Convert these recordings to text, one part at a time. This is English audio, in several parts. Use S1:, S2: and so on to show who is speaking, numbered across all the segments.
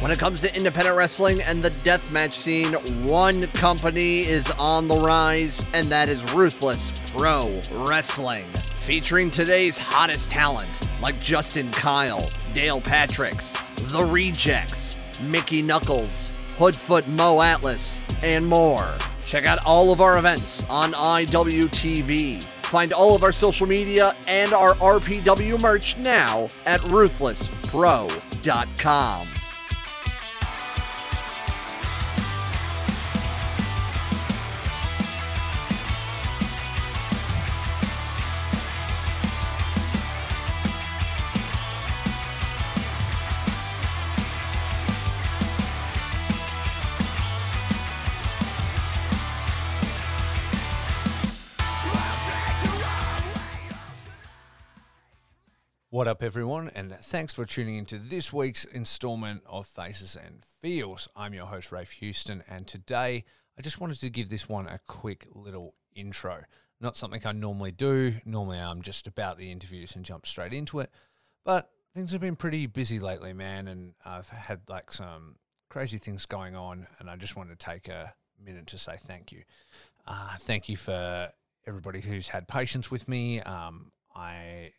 S1: When it comes to independent wrestling and the deathmatch scene, one company is on the rise, and that is Ruthless Pro Wrestling. Featuring today's hottest talent like Justin Kyle, Dale Patricks, The Rejects, Mickey Knuckles, Hoodfoot Mo Atlas, and more. Check out all of our events on IWTV. Find all of our social media and our RPW merch now at ruthlesspro.com.
S2: What up, everyone, and thanks for tuning into this week's installment of Faces and Feels. I'm your host, Rafe Houston, and today I just wanted to give this one a quick little intro. Not something I normally do. Normally, I'm just about the interviews and jump straight into it, but things have been pretty busy lately, man, and I've had like some crazy things going on, and I just wanted to take a minute to say thank you. Uh, thank you for everybody who's had patience with me. Um, I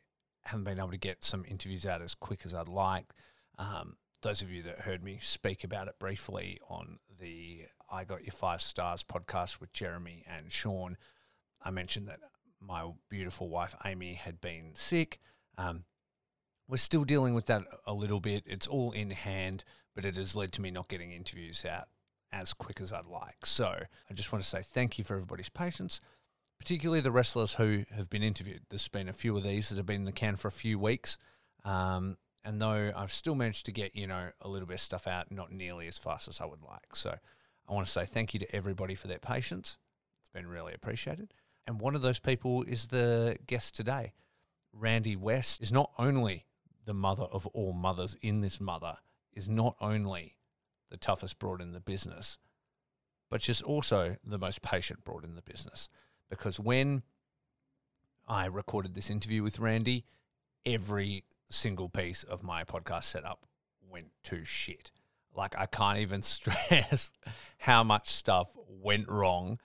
S2: haven't been able to get some interviews out as quick as I'd like. Um, those of you that heard me speak about it briefly on the I Got Your Five Stars podcast with Jeremy and Sean, I mentioned that my beautiful wife Amy had been sick. Um, we're still dealing with that a little bit. It's all in hand, but it has led to me not getting interviews out as quick as I'd like. So I just want to say thank you for everybody's patience particularly the wrestlers who have been interviewed. There's been a few of these that have been in the can for a few weeks. Um, and though I've still managed to get, you know, a little bit of stuff out, not nearly as fast as I would like. So I want to say thank you to everybody for their patience. It's been really appreciated. And one of those people is the guest today. Randy West is not only the mother of all mothers in this mother, is not only the toughest broad in the business, but she's also the most patient broad in the business because when I recorded this interview with Randy, every single piece of my podcast setup went to shit. Like I can't even stress how much stuff went wrong.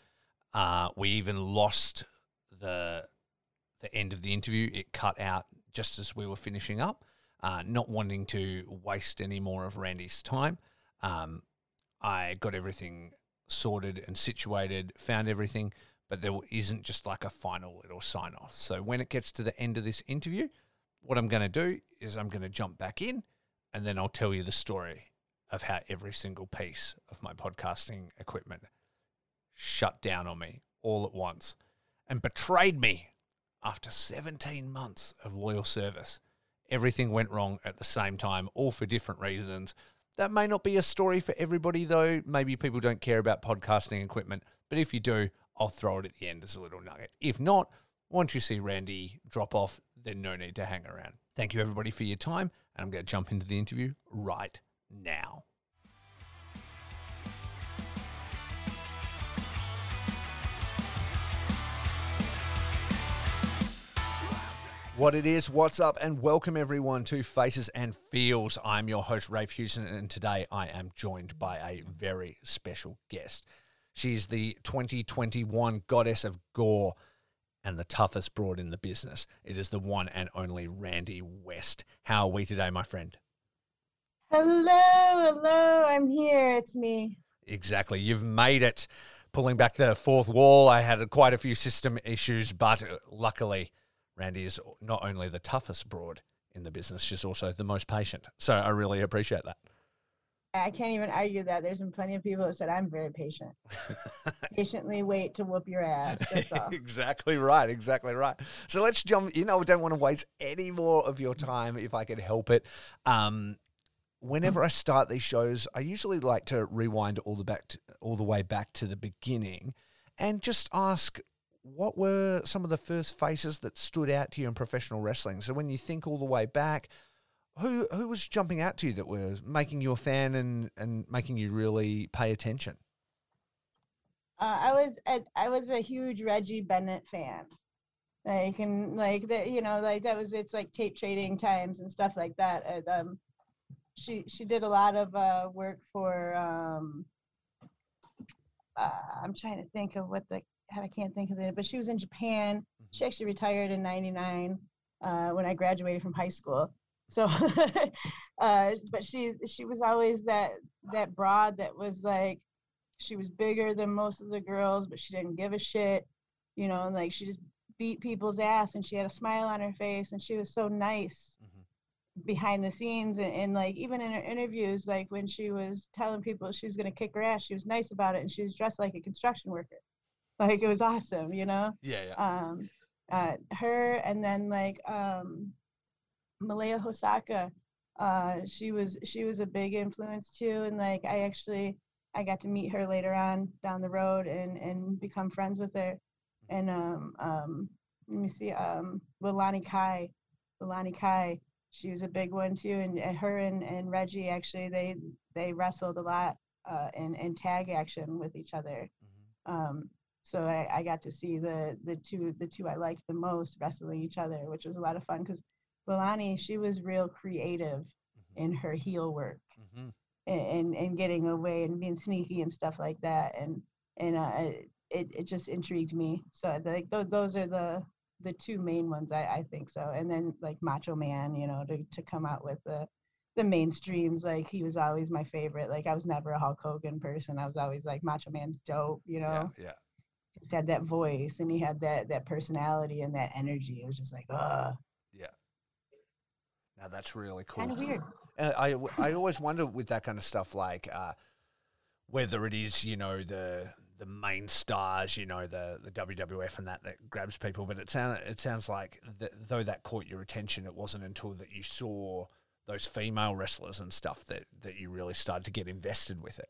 S2: Uh, we even lost the the end of the interview. It cut out just as we were finishing up, uh, not wanting to waste any more of Randy's time. Um, I got everything sorted and situated, found everything but there isn't just like a final little sign off. So when it gets to the end of this interview, what I'm going to do is I'm going to jump back in and then I'll tell you the story of how every single piece of my podcasting equipment shut down on me all at once and betrayed me after 17 months of loyal service. Everything went wrong at the same time, all for different reasons. That may not be a story for everybody, though. Maybe people don't care about podcasting equipment, but if you do, I'll throw it at the end as a little nugget. If not, once you see Randy drop off, then no need to hang around. Thank you, everybody, for your time. And I'm going to jump into the interview right now. What it is, what's up, and welcome everyone to Faces and Feels. I'm your host, Rafe Houston, and today I am joined by a very special guest. She's the 2021 Goddess of Gore and the toughest broad in the business. It is the one and only Randy West. How are we today, my friend?
S3: Hello, hello, I'm here. It's me.
S2: Exactly. You've made it. Pulling back the fourth wall, I had quite a few system issues, but luckily, Randy is not only the toughest broad in the business, she's also the most patient. So I really appreciate that.
S3: I can't even argue that. There's been plenty of people who said I'm very patient. Patiently wait to whoop your ass.
S2: exactly right. Exactly right. So let's jump. You know, I don't want to waste any more of your time if I can help it. Um, whenever I start these shows, I usually like to rewind all the back to, all the way back to the beginning, and just ask what were some of the first faces that stood out to you in professional wrestling. So when you think all the way back who who was jumping out to you that was making you a fan and and making you really pay attention?
S3: Uh, I was a, I was a huge Reggie Bennett fan. Like and like that, you know, like that was it's like tape trading times and stuff like that. And, um, she she did a lot of uh, work for. Um, uh, I'm trying to think of what the I can't think of it, but she was in Japan.
S2: Mm-hmm.
S3: She actually retired in '99 uh, when I graduated from high school. So, uh, but she she was always that that broad that was like she was bigger than most of the girls, but she didn't give a shit, you know, and like she just beat people's ass and she had a smile on her face and she was so nice
S2: Mhm.
S3: behind the scenes and, and like even in her interviews like when she was telling people she was going to kick her ass she was nice about it and she was dressed like a construction worker like it was awesome you know
S2: Yeah, yeah.
S3: um uh her and then like um malia hosaka uh she was she was a big influence too and like i actually i got to meet her later on down the road and and become friends with her and um um let me see um Leilani Kai Leilani Kai she was a big one too and, and her and, and Reggie actually they they wrestled a lot uh in, in tag action with each other
S2: Mhm.
S3: um so I, I got to see the the two the two I liked the most wrestling each other, which was a lot of fun because Leilani she was real creative
S2: Mhm.
S3: in her heel work
S2: Mhm.
S3: and, and and getting away and being sneaky and stuff like that and and uh, it it just intrigued me. So like those those are the the two main ones I, I think so. And then like Macho Man, you know, to to come out with the the mainstreams like he was always my favorite. Like I was never a Hulk Hogan person. I was always like Macho Man's dope, you know
S2: Yeah, yeah.
S3: just had that voice and he had that that personality and that energy. It was just like, uh,
S2: Now that's really cool.
S3: kind of weird.
S2: Uh, I I always wonder with that kind of stuff, like uh, whether it is you know the the main stars, you know the the WWF and that that grabs people, but it sounds it sounds like though that caught your attention, it wasn't until that you saw those female wrestlers and stuff that that you really started to get invested with it.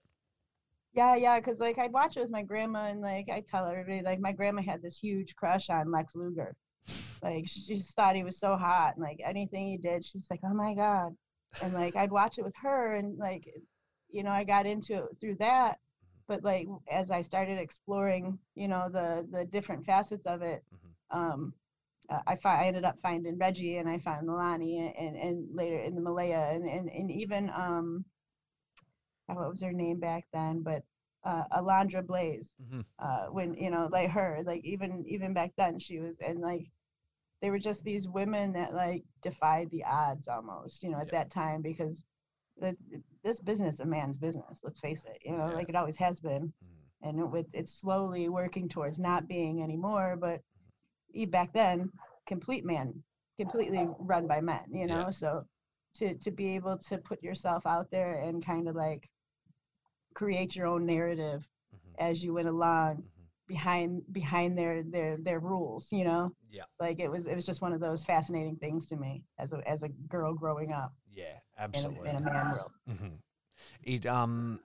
S3: Yeah, yeah, because like I'd watch it with my grandma and like I tell everybody like my grandma had this huge crush on Lex Luger. Like she just thought he was so hot and like anything he did, she's like, oh my god. And like I'd watch it with her and like, you know, I got into it through that. But like as I started exploring, you know, the the different facets of it,
S2: Mhm.
S3: um, uh, I fi- I ended up finding Reggie and I found Leilani and, and later in the Malia and, and, and even um uh, what was her name back then, but uh, Alundra Blayze.
S2: Mhm.
S3: Uh, when you know, like her, like even even back then, she was and like they were just these women that like defied the odds almost, you know, at
S2: Yeah.
S3: that time because the, this business a man's business. Let's face it, you know,
S2: Yeah.
S3: like it always has been,
S2: Mhm.
S3: and it, with it's slowly working towards not being anymore. But e- back then, complete man, completely run by men, you know.
S2: Yeah.
S3: So to to be able to put yourself out there and kind of like create your own narrative
S2: Mhm.
S3: as you went along
S2: Mhm.
S3: behind behind their their their rules you know
S2: Yeah,
S3: like it was it was just one of those fascinating things to me as a as a girl growing up
S2: yeah,
S3: in a,
S2: absolutely.
S3: in a man world
S2: hmm It um,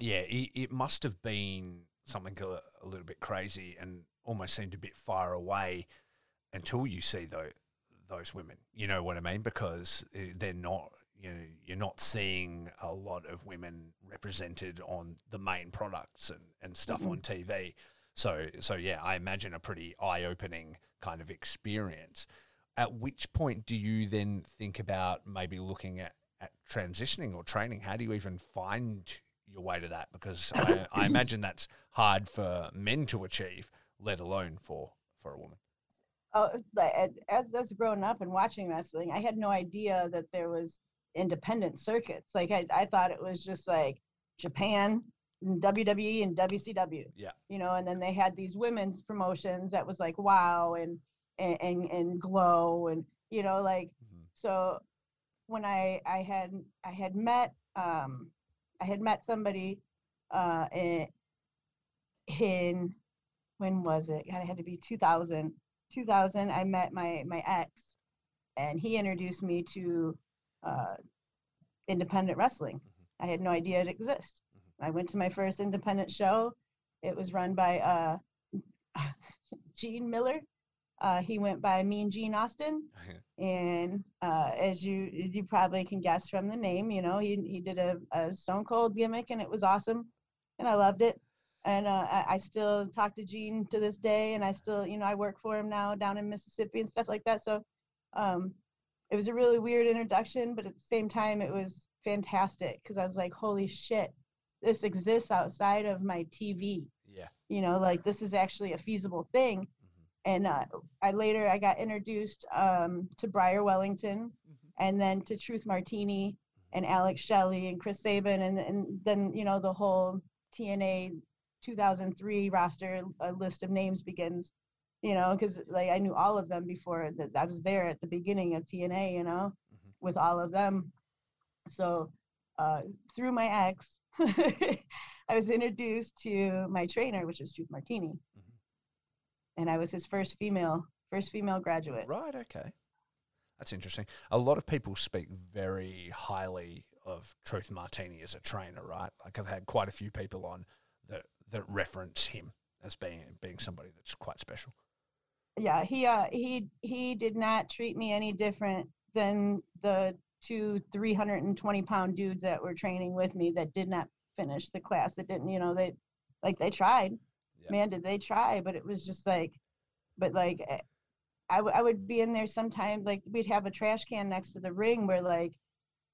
S2: yeah, it, it must have been something a, a little bit crazy and almost seemed a bit far away until you see those those women. You know what I mean? Because uh, they're not. You know, you're not seeing a lot of women represented on the main products and, and stuff
S3: Mm-mm.
S2: on mm-hmm. TV. So so yeah, I imagine a pretty eye opening kind of experience. At which point do you then think about maybe looking at, at transitioning or training? How do you even find your way to that? Because I, I imagine that's hard for men to achieve, let alone for, for a woman.
S3: oh as- uh, as as growing up and watching wrestling i had no idea that there was independent circuits. Like i, I thought it was just like japan and wwe and wcw
S2: Yeah.
S3: you know and then they had these women's promotions that was like wow and and and, and glow and you know like so when i i had i had met um i had met somebody uh in, in when was it? God it had to be 2000 2000 i met my my ex and he introduced me to uh independent wrestling. I had no idea it exists. I went to my first independent show. It was run by uh gene miller. Uh, he went by Mean Gene Austin, and uh, as you you probably can guess from the name, you know he he did a, a Stone Cold gimmick, and it was awesome, and I loved it. And uh, I, I still talk to Gene to this day, and I still you know I work for him now down in Mississippi and stuff like that. So um, it was a really weird introduction, but at the same time, it was fantastic because I was like, holy shit, this exists outside of my TV.
S2: Yeah.
S3: You know, like this is actually a feasible thing.
S2: Mm-hmm.
S3: And uh, I later I got introduced um, to Briar Wellington,
S2: Mm-hmm.
S3: and then to Truth Martini and Alex Shelley and Chris Sabin, and and then you know the whole TNA 2003 roster uh, list of names begins. You know, because like I knew all of them before that I was there at the beginning of TNA. You know,
S2: Mhm.
S3: with all of them. So uh, through my ex, I was introduced to my trainer, which was Truth Martini,
S2: Mhm.
S3: and I was his first female first female graduate.
S2: Right. Okay. That's interesting. A lot of people speak very highly of Truth Martini as a trainer, right? Like I've had quite a few people on that that reference him as being being somebody that's quite special.
S3: Yeah he uh he he did not treat me any different than the two 320 pound dudes that were training with me that did not finish the class that didn't you know they like they tried
S2: Yeah.
S3: man did they try but it was just like but like eh, I, w- I would be in there sometimes like we'd have a trash can next to the ring where like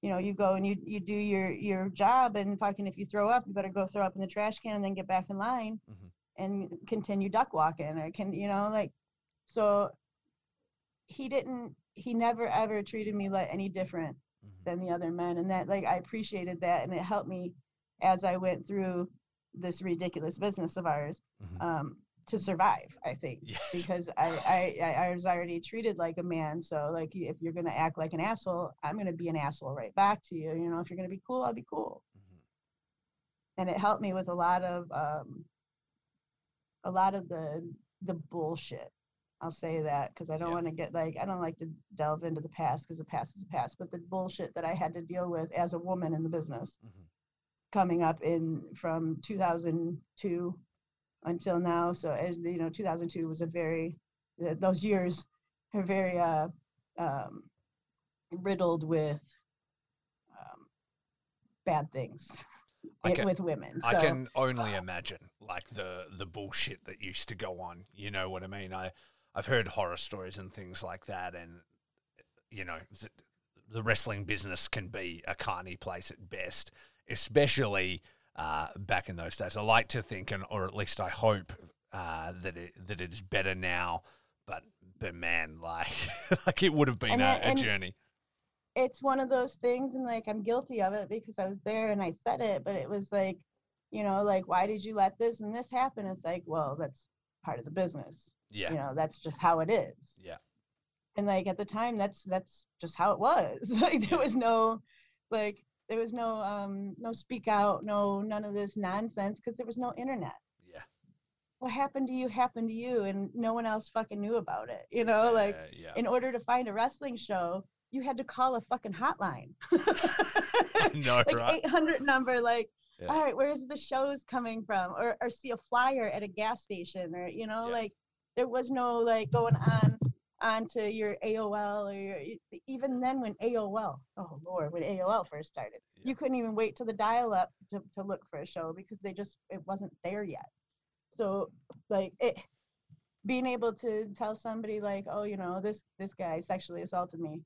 S3: you know you go and you you do your your job and fucking if you throw up you better go throw up in the trash can and then get back in line
S2: Mhm.
S3: and continue duck walking or can you know like so he didn't he never ever treated me like any different
S2: Mhm.
S3: than the other men and that like i appreciated that and it helped me as i went through this ridiculous business of ours
S2: Mhm.
S3: um to survive i think
S2: Yes.
S3: because I, I I- was already treated like a man. So like if you're gonna act like an asshole, I'm gonna be an asshole right back to you. You know, if you're gonna be cool, I'll be cool.
S2: Mhm.
S3: And it helped me with a lot of um, a lot of the the bullshit. I'll say that because I don't
S2: Yeah.
S3: want to get like I don't like to delve into the past because the past is the past. But the bullshit that I had to deal with as a woman in the business
S2: Mhm.
S3: coming up in from 2002 until now. So as you know, 2002 was a very those years are very uh, um, riddled with um, bad things
S2: can-
S3: with women. So
S2: I can only imagine like the the bullshit that used to go on. You know what I mean? I I've heard horror stories and things like that, and you know th- the wrestling business can be a carny place at best, especially uh, back in those days. I like to think, and or at least I hope uh, that it that it is better now. But but man, like like it would have been a, a journey.
S3: it's one of those things and like i'm guilty of it because i was there and i said it but it was like you know like why did you let this and this happen it's like well that's part of the business
S2: Yeah,
S3: you know that's just how it is.
S2: Yeah,
S3: and like at the time that's that's just how it was. Like there was no like there was no um no speak out no none of this nonsense because there was no internet.
S2: Yeah.
S3: what happened to you happened to you and no one else fucking knew about it you know? Like
S2: yeah,
S3: in order to find a wrestling show you had to call a fucking hotline.
S2: Know,
S3: like
S2: right?
S3: 800 number like
S2: Yeah.
S3: all right where's the shows coming from? Or, or see a flyer at a gas station or you know
S2: Yeah.
S3: like there was no like going on onto your aol or your even then when aol oh lord when aol first started
S2: Yeah.
S3: you couldn't even wait till the dial up to, to look for a show because they just it wasn't there yet so like it being able to tell somebody like oh you know this this guy sexually assaulted me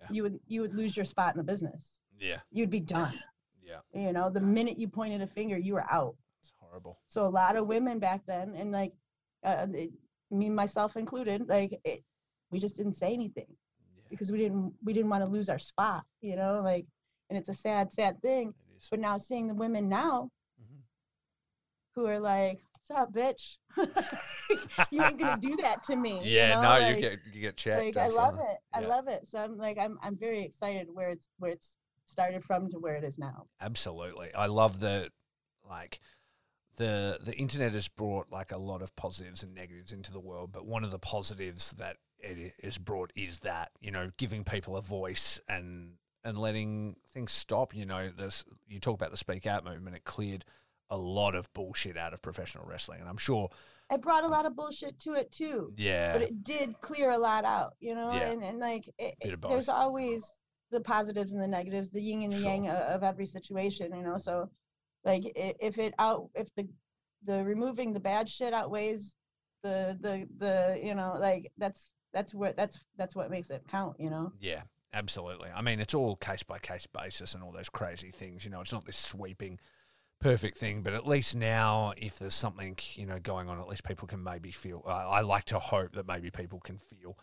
S2: Yeah,
S3: you would you would lose your spot in the business
S2: yeah,
S3: you'd be done
S2: yeah.
S3: you know the minute you pointed a finger you were out
S2: It's horrible.
S3: so a lot of women back then and like uh, it, me myself included like it, we just didn't say anything
S2: Yeah,
S3: because we didn't we didn't want to lose our spot you know like and it's a sad sad thing but now seeing the women now
S2: Mhm.
S3: who are like what's up bitch you ain't gonna do that to me
S2: Yeah,
S3: know?
S2: no,
S3: like,
S2: you get you get checked.
S3: like i love it i love it so i'm like i'm i'm very excited where it's where it's started from to where it is now
S2: Absolutely, I love the like the the internet has brought like a lot of positives and negatives into the world, but one of the positives that it has brought is that you know giving people a voice and and letting things stop. You know, this you talk about the speak out movement. It cleared a lot of bullshit out of professional wrestling, and I'm sure.
S3: it brought a lot of bullshit to it too
S2: Yeah,
S3: but it did clear a lot out, you know,
S2: Yeah.
S3: and, and like it, it- there's always the positives and the negatives, the yin and the
S2: Sure.
S3: yang of, of every situation, you know. So, like, if it out, if the the removing the bad shit outweighs the the the you know, like that's that's what that's that's what makes it count, you know.
S2: Yeah, absolutely. I mean, it's all case by case basis and all those crazy things. You know, it's not this sweeping, perfect thing. But at least now, if there's something you know going on, at least people can maybe feel. Uh, I like to hope that maybe people can feel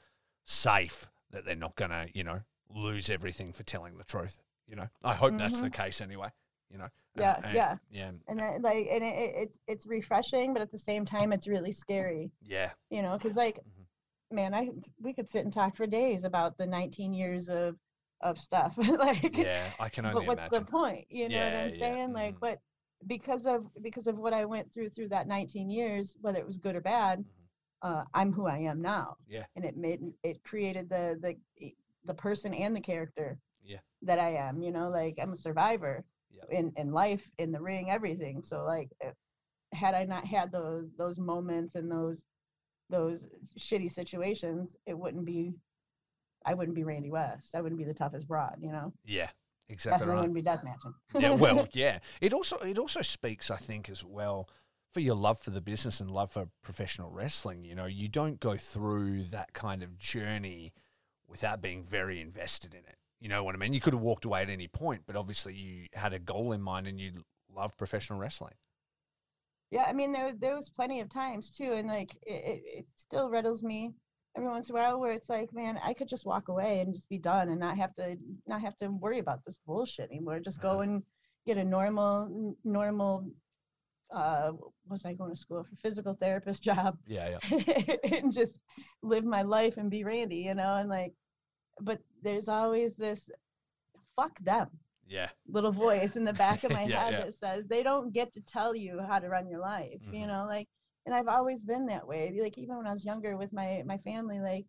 S2: safe that they're not going to you know lose everything for telling the truth. You know, I hope that's the case anyway. You know.
S3: Yeah,
S2: and-
S3: yeah.
S2: Yeah.
S3: and then, like and it, it- it's it's refreshing but at the same time it's really scary
S2: Yeah.
S3: you know because like
S2: Mhm.
S3: man i we could sit and talk for days about the 19 years of of stuff like
S2: Yeah. I can only
S3: but what's
S2: imagine.
S3: the point you know what i'm
S2: yeah,
S3: saying like
S2: mhm.
S3: but because of because of what i went through through that 19 years whether it was good or bad
S2: Mhm.
S3: uh, i'm who i am now
S2: Yeah.
S3: and it made it created the the the person and the character
S2: Yeah.
S3: that i am you know like i'm a survivor
S2: Yeah.
S3: In in life in the ring everything so like uh, had i not had those those moments and those those shitty situations it wouldn't be i wouldn't be randy west i wouldn't be the toughest broad you know
S2: Yeah. Exactly
S3: definitely
S2: right.
S3: wouldn't be death matching
S2: yeah, well, yeah. It also it also speaks, I think, as well for your love for the business and love for professional wrestling. You know, you don't go through that kind of journey without being very invested in it. You know what I mean? You could have walked away at any point, but obviously you had a goal in mind and you love professional wrestling.
S3: yeah i mean there there was plenty of times too and like it, it, still riddles me every once in a while where it's like man i could just walk away and just be done and not have to not have to worry about this bullshit anymore just go
S2: Uh-huh.
S3: and get a normal normal uh was i going to school for physical therapist job
S2: Yeah, yeah.
S3: and just live my life and be randy you know and like but there's always this fuck them
S2: Yeah.
S3: little voice in the back of my
S2: Yeah,
S3: head
S2: yeah.
S3: that says they don't get to tell you how to run your life you
S2: Mhm.
S3: know like and i've always been that way like even when i was younger with my my family like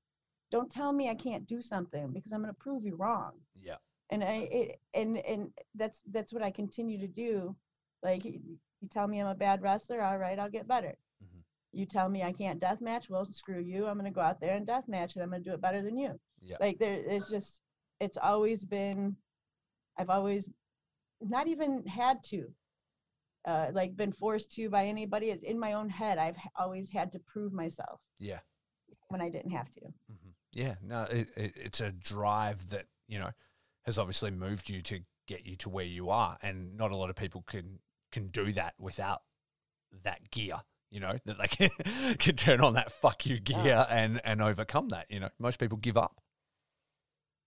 S3: don't tell me i can't do something because i'm going to prove you wrong
S2: Yeah.
S3: and i it, and and that's that's what i continue to do like you tell me i'm a bad wrestler all right i'll get better
S2: Mhm.
S3: you tell me i can't death match well screw you i'm going to go out there and death match and i'm going to do it better than you
S2: Yeah.
S3: like there it's just it's always been i've always not even had to uh like been forced to by anybody it's in my own head i've always had to prove myself
S2: Yeah.
S3: when i didn't have to
S2: hmm Yeah, no, it, it, it's a drive that you know has obviously moved you to get you to where you are, and not a lot of people can can do that without that gear. You know that they can, can turn on that fuck you gear and and overcome that. You know, most people give up.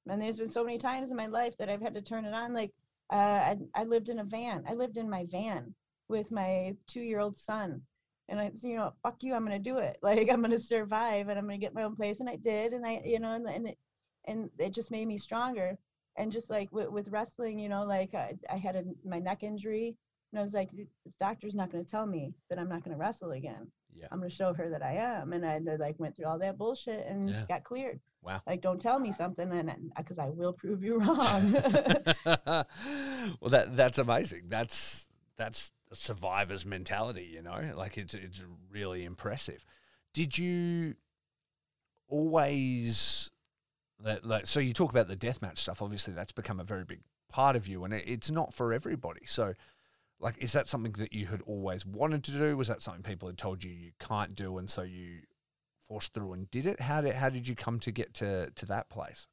S3: And there's been so many times in my life that i've had to turn it on like uh i, I lived in a van i lived in my van with my two year old son and I, said, you know, fuck you, I'm gonna do it. Like I'm gonna survive, and I'm gonna get my own place, and I did, and I, you know, and and it, and it just made me stronger. And just like with, with wrestling, you know, like I, I had a, my neck injury, and I was like, this doctor's not gonna tell me that I'm not gonna wrestle again.
S2: Yeah.
S3: I'm gonna show her that I am, and I like went through all that bullshit and
S2: Yeah.
S3: got cleared.
S2: Wow.
S3: Like, don't tell me something, and because uh, I will prove you wrong.
S2: well, that that's amazing. That's that's a survivor's mentality. You know, like it's it's really impressive. Did you always that like so you talk about the deathmatch stuff? Obviously, that's become a very big part of you, and it, it's not for everybody. So. Like, is that something that you had always wanted to do? Was that something people had told you you can't do, and so you forced through and did it? How did how did you come to get to to that place?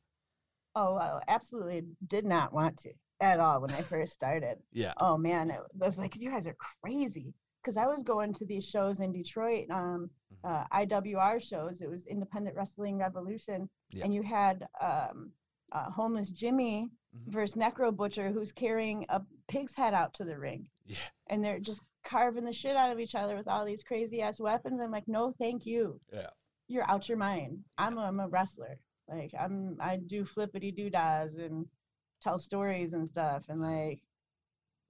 S3: oh, I absolutely did not want to at all when I first started.
S2: Yeah,
S3: oh man, it was like you guys are crazy because I was going to these shows in Detroit, um,
S2: Mhm.
S3: uh, IWR shows. It was Independent Wrestling Revolution,
S2: Yeah.
S3: and you had um, uh, homeless Jimmy
S2: Mhm.
S3: versus Necro Butcher, who's carrying a pig's head out to the ring,
S2: yeah,
S3: and they're just carving the shit out of each other with all these crazy ass weapons. I'm like, no, thank you.
S2: yeah.
S3: You're out your mind. I'm a, I'm a wrestler. Like I'm I do flippity doodads and tell stories and stuff and like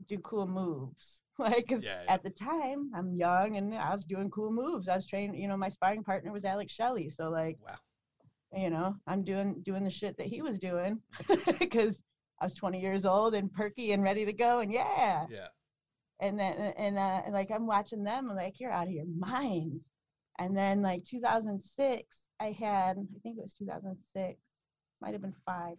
S3: do cool moves. Like 'cause
S2: Yeah, yeah.
S3: at the time I'm young and I was doing cool moves. I was training, you know, my sparring partner was Alex Shelley. So like,
S2: Wow.
S3: you know, I'm doing doing the shit that he was doing because I was 20 years old and perky and ready to go and yeah.
S2: Yeah.
S3: And then and uh and like I'm watching them and like you're out of your minds. And then like 2006, I had I think it was 2006, might have been five.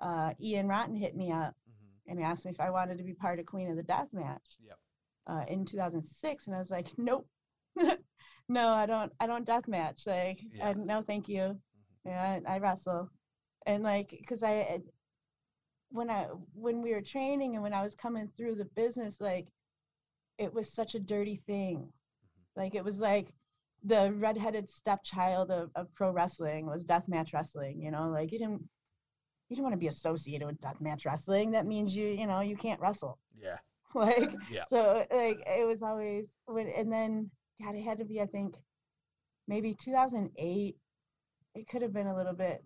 S3: Uh, Ian Rotten hit me up
S2: Mm-hmm.
S3: and he asked me if I wanted to be part of Queen of the Death Match
S2: Yep.
S3: uh, in 2006, and I was like, nope, no, I don't, I don't death match. Like,
S2: Yeah.
S3: uh, no, thank you.
S2: Mhm.
S3: Yeah, I, I wrestle, and like because I when I when we were training and when I was coming through the business, like it was such a dirty thing. Like it was like the redheaded stepchild of, of pro wrestling was deathmatch wrestling, you know, like you didn't you didn't want to be associated with deathmatch wrestling. That means you, you know, you can't wrestle.
S2: Yeah.
S3: like
S2: Yeah.
S3: so like it was always when and then god it had to be i think maybe 2008 it could have been a little bit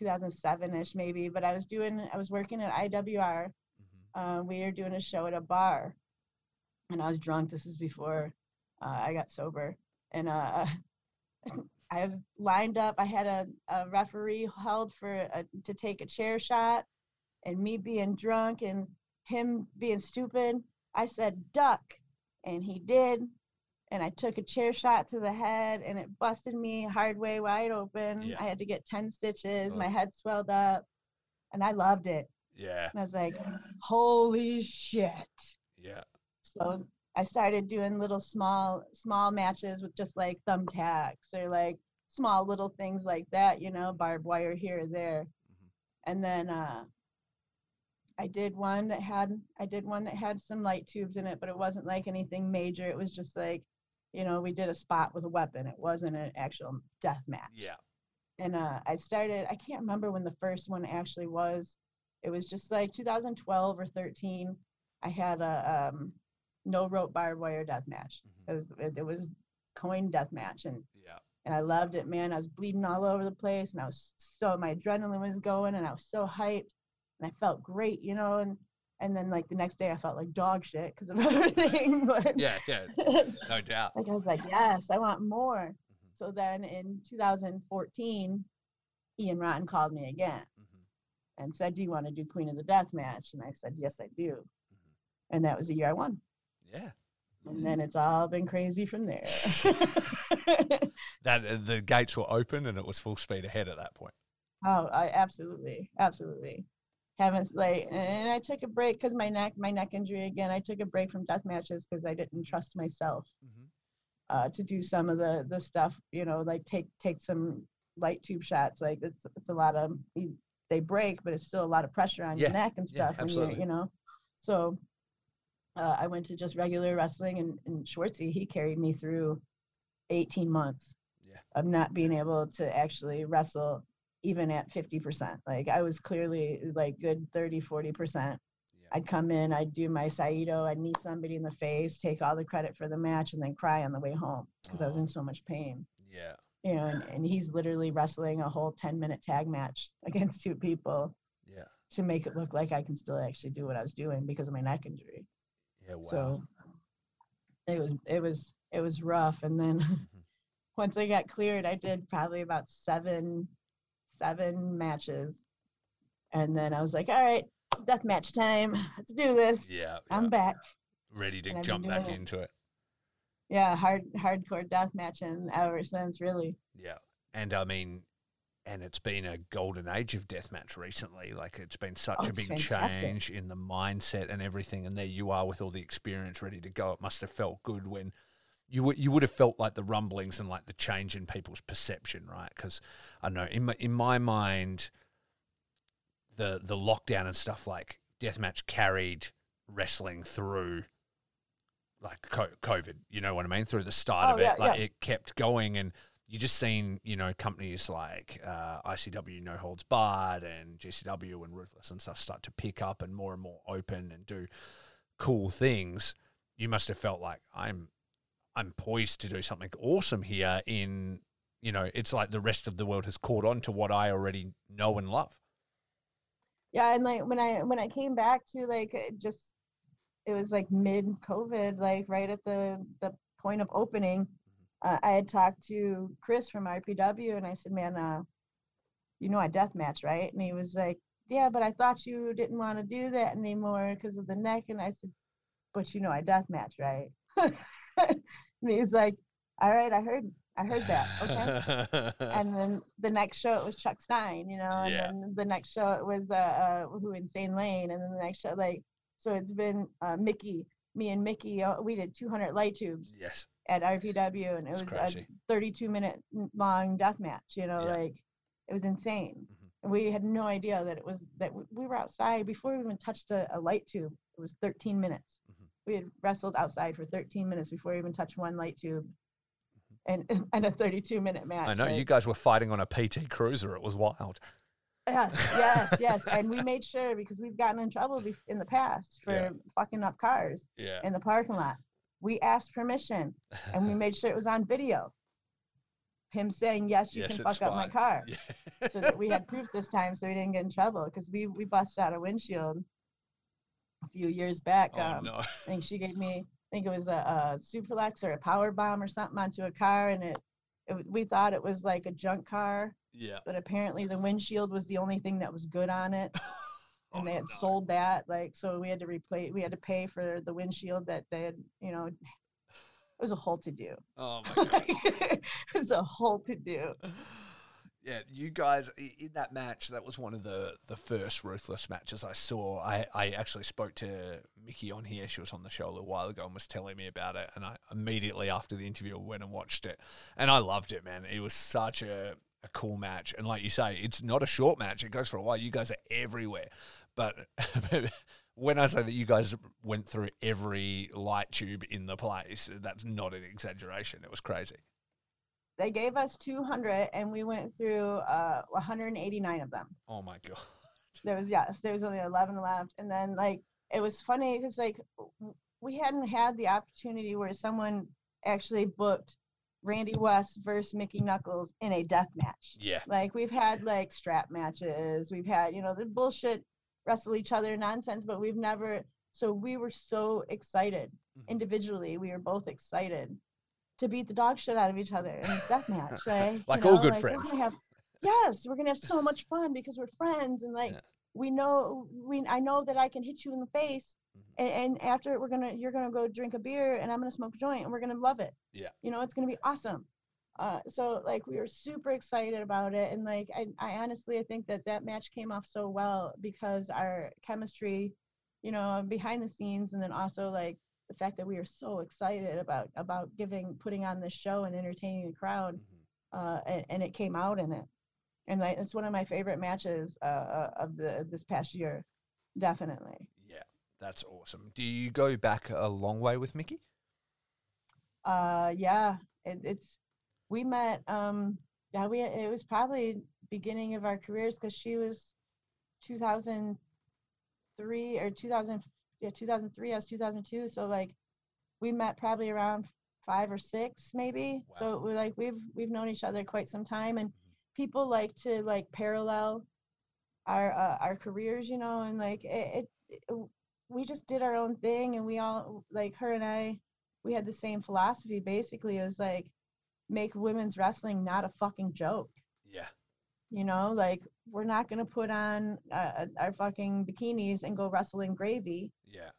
S3: 2007ish maybe but i was doing i was working at iwr
S2: Mhm.
S3: uh, we were doing a show at a bar and i was drunk this is before uh, i got sober and uh i was lined up i had a, a referee held for a, to take a chair shot and me being drunk and him being stupid i said duck and he did and i took a chair shot to the head and it busted me hard way wide open
S2: Yeah.
S3: i had to get 10 stitches my head swelled up and i loved it
S2: Yeah.
S3: and I was like, holy shit.
S2: Yeah.
S3: So I started doing little small, small matches with just like thumbtacks or like small little things like that, you know, barbed wire here or there.
S2: Mhm.
S3: And then uh I did one that had I did one that had some light tubes in it, but it wasn't like anything major. It was just like, you know, we did a spot with a weapon. It wasn't an actual death match
S2: Yeah.
S3: and uh, I started. I can't remember when the first one actually was. It was just like 2012 or 13. I had a um, no rope barbed wire death match.
S2: Mhm.
S3: It was it, it was coin death match, and
S2: Yeah.
S3: and I loved it, man. I was bleeding all over the place, and I was so my adrenaline was going, and I was so hyped, and I felt great, you know. And and then like the next day, I felt like dog shit because of everything. But
S2: Yeah. Yeah. No doubt.
S3: like I was like, yes, I want more.
S2: Mhm.
S3: So then in 2014, Ian Rotten called me again
S2: Mhm.
S3: and said, Do you want to do Queen of the Death match? And I said, Yes, I do.
S2: Mhm.
S3: And that was the year I won.
S2: Yeah.
S3: And then it's all been crazy from there.
S2: That uh, the gates were open and it was full speed ahead at that point.
S3: oh, I absolutely, absolutely. Haven't like, and I took a break because my neck, my neck injury again. I took a break from death matches because I didn't trust myself
S2: Mhm.
S3: uh, to do some of the the stuff. You know, like take take some light tube shots. Like it's it's a lot of they break, but it's still a lot of pressure on
S2: Yeah,
S3: your neck and stuff. when
S2: absolutely.
S3: you're, you know, so uh, I went to just regular wrestling, and, and Schwartzy he carried me through 18 months
S2: Yeah.
S3: of not being able to actually wrestle even at 50%. Like I was clearly like good 30, 40%.
S2: Yeah.
S3: I'd come in, I'd do my Saito, I'd knee somebody in the face, take all the credit for the match, and then cry on the way home because I was in so much pain.
S2: Yeah.
S3: You know, and, and he's literally wrestling a whole 10 minute tag match against two people
S2: Yeah.
S3: to make it look like I can still actually do what I was doing because of my neck injury.
S2: Yeah. Wow.
S3: So it was it was it was rough. And then
S2: Mhm.
S3: once I got cleared, I did probably about seven seven matches. And then I was like, all right, death match time. Let's do this.
S2: yeah.
S3: I'm
S2: yeah.
S3: back.
S2: Ready to
S3: and
S2: jump back
S3: it.
S2: into it.
S3: Yeah, hard hardcore death matching ever since, really.
S2: Yeah. And I mean, and it's been a golden age of deathmatch recently. Like it's been such
S3: Oh,
S2: a big
S3: fantastic.
S2: change in the mindset and everything. And there you are with all the experience ready to go. It must have felt good when you would you would have felt like the rumblings and like the change in people's perception, right? Because I know in my, in my mind, the the lockdown and stuff like deathmatch carried wrestling through like COVID. You know what I mean? Through the start
S3: Oh,
S2: of it,
S3: yeah,
S2: like
S3: yeah.
S2: it kept going and you just seen, you know, companies like uh, ICW No Holds Barred and GCW and Ruthless and stuff start to pick up and more and more open and do cool things. You must have felt like I'm, I'm poised to do something awesome here. In you know, it's like the rest of the world has caught on to what I already know and love.
S3: Yeah, and like when I when I came back to like just it was like mid COVID, like right at the the point of opening. Uh, I had talked to Chris from RPW, and I said, "Man, uh, you know I deathmatch, right?" And he was like, "Yeah, but I thought you didn't want to do that anymore because of the neck." And I said, "But you know I deathmatch, right?" and he's like, "All right, I heard, I heard that, okay." and then the next show it was Chuck Stein, you know, and
S2: Yeah.
S3: then the next show it was uh, uh who Insane Lane, and then the next show like so it's been uh, Mickey, me and Mickey, uh, we did 200 light tubes
S2: yes.
S3: At RPW, and it was a 32 minute long death match, you know,
S2: Yeah.
S3: like it was insane.
S2: Mhm.
S3: we had no idea that it was that we were outside before we even touched a, a light tube. It was 13 minutes.
S2: Mhm.
S3: We had wrestled outside for 13 minutes before we even touched one light tube, and and a 32 minute match.
S2: I know
S3: like-
S2: you guys were fighting on a PT Cruiser. It was wild.
S3: Yes, yes, yes. And we made sure because we've gotten in trouble in the past for
S2: Yeah.
S3: fucking up cars
S2: Yeah.
S3: in the parking lot. We asked permission and we made sure it was on video. Him saying, yes, you
S2: Yes,
S3: can fuck up my car.
S2: yeah.
S3: So that we had proof this time so we didn't get in trouble because we, we busted out a windshield a few years back.
S2: oh
S3: um,
S2: no.
S3: I think she gave me, I think it was a, a Superlex or a power bomb or something onto a car and it, it we thought it was like a junk car
S2: Yeah.
S3: but apparently the windshield was the only thing that was good on it Oh, and
S2: Oh,
S3: they had sold that like so we had to replace we had to pay for the windshield that they had you know it was a whole to do
S2: Oh my god.
S3: it was a whole to do
S2: Yeah, you guys in that match. That was one of the the first ruthless matches I saw. I I actually spoke to Mickey on here. She was on the show a little while ago and was telling me about it. And I immediately after the interview went and watched it, and I loved it, man. It was such a a cool match. And like you say, it's not a short match. It goes for a while. You guys are everywhere, but. When I say that you guys went through every light tube in the place, that's not an exaggeration. It was crazy.
S3: they gave us 200 and we went through uh 189 of them
S2: Oh my god.
S3: there was yes there was only 11 left and then like it was funny because like we hadn't had the opportunity where someone actually booked randy west versus mickey knuckles in a death match
S2: Yeah.
S3: like we've had like strap matches we've had you know the bullshit wrestle each other nonsense but we've never so we were so excited
S2: Mhm.
S3: individually we were both excited to beat the dog shit out of each other in this death match like, you
S2: Like all good
S3: we're
S2: friends.
S3: gonna have- yes we're gonna have so much fun because we're friends and like
S2: Yeah.
S3: we know we i know that i can hit you in the face
S2: Mhm.
S3: and, and after we're gonna you're gonna go drink a beer and i'm gonna smoke a joint and we're gonna love it
S2: Yeah.
S3: you know it's gonna be awesome uh, so like we were super excited about it and like I, I honestly i think that that match came off so well because our chemistry you know behind the scenes and then also like the fact that we were so excited about about giving putting on this show and entertaining the crowd
S2: Mhm.
S3: uh, and, and it came out in it. And like, it's one of my favorite matches uh, uh, of the this past year, definitely.
S2: Yeah, that's awesome. Do you go back a long way with Mickey?
S3: Uh, yeah, it, it's we met. Um, yeah, we it was probably beginning of our careers because she was 2003 or 2000 yeah 2003 I was 2002 so like we met probably around five or six maybe. So we're like we've we've known each other quite some time and people like to like parallel our uh, our careers you know and like it, it, it we just did our own thing and we all like her and I we had the same philosophy basically. It was like make women's wrestling not a fucking joke
S2: Yeah.
S3: you know like we're not going to put on uh, our fucking bikinis and go wrestle in gravy
S2: Yeah.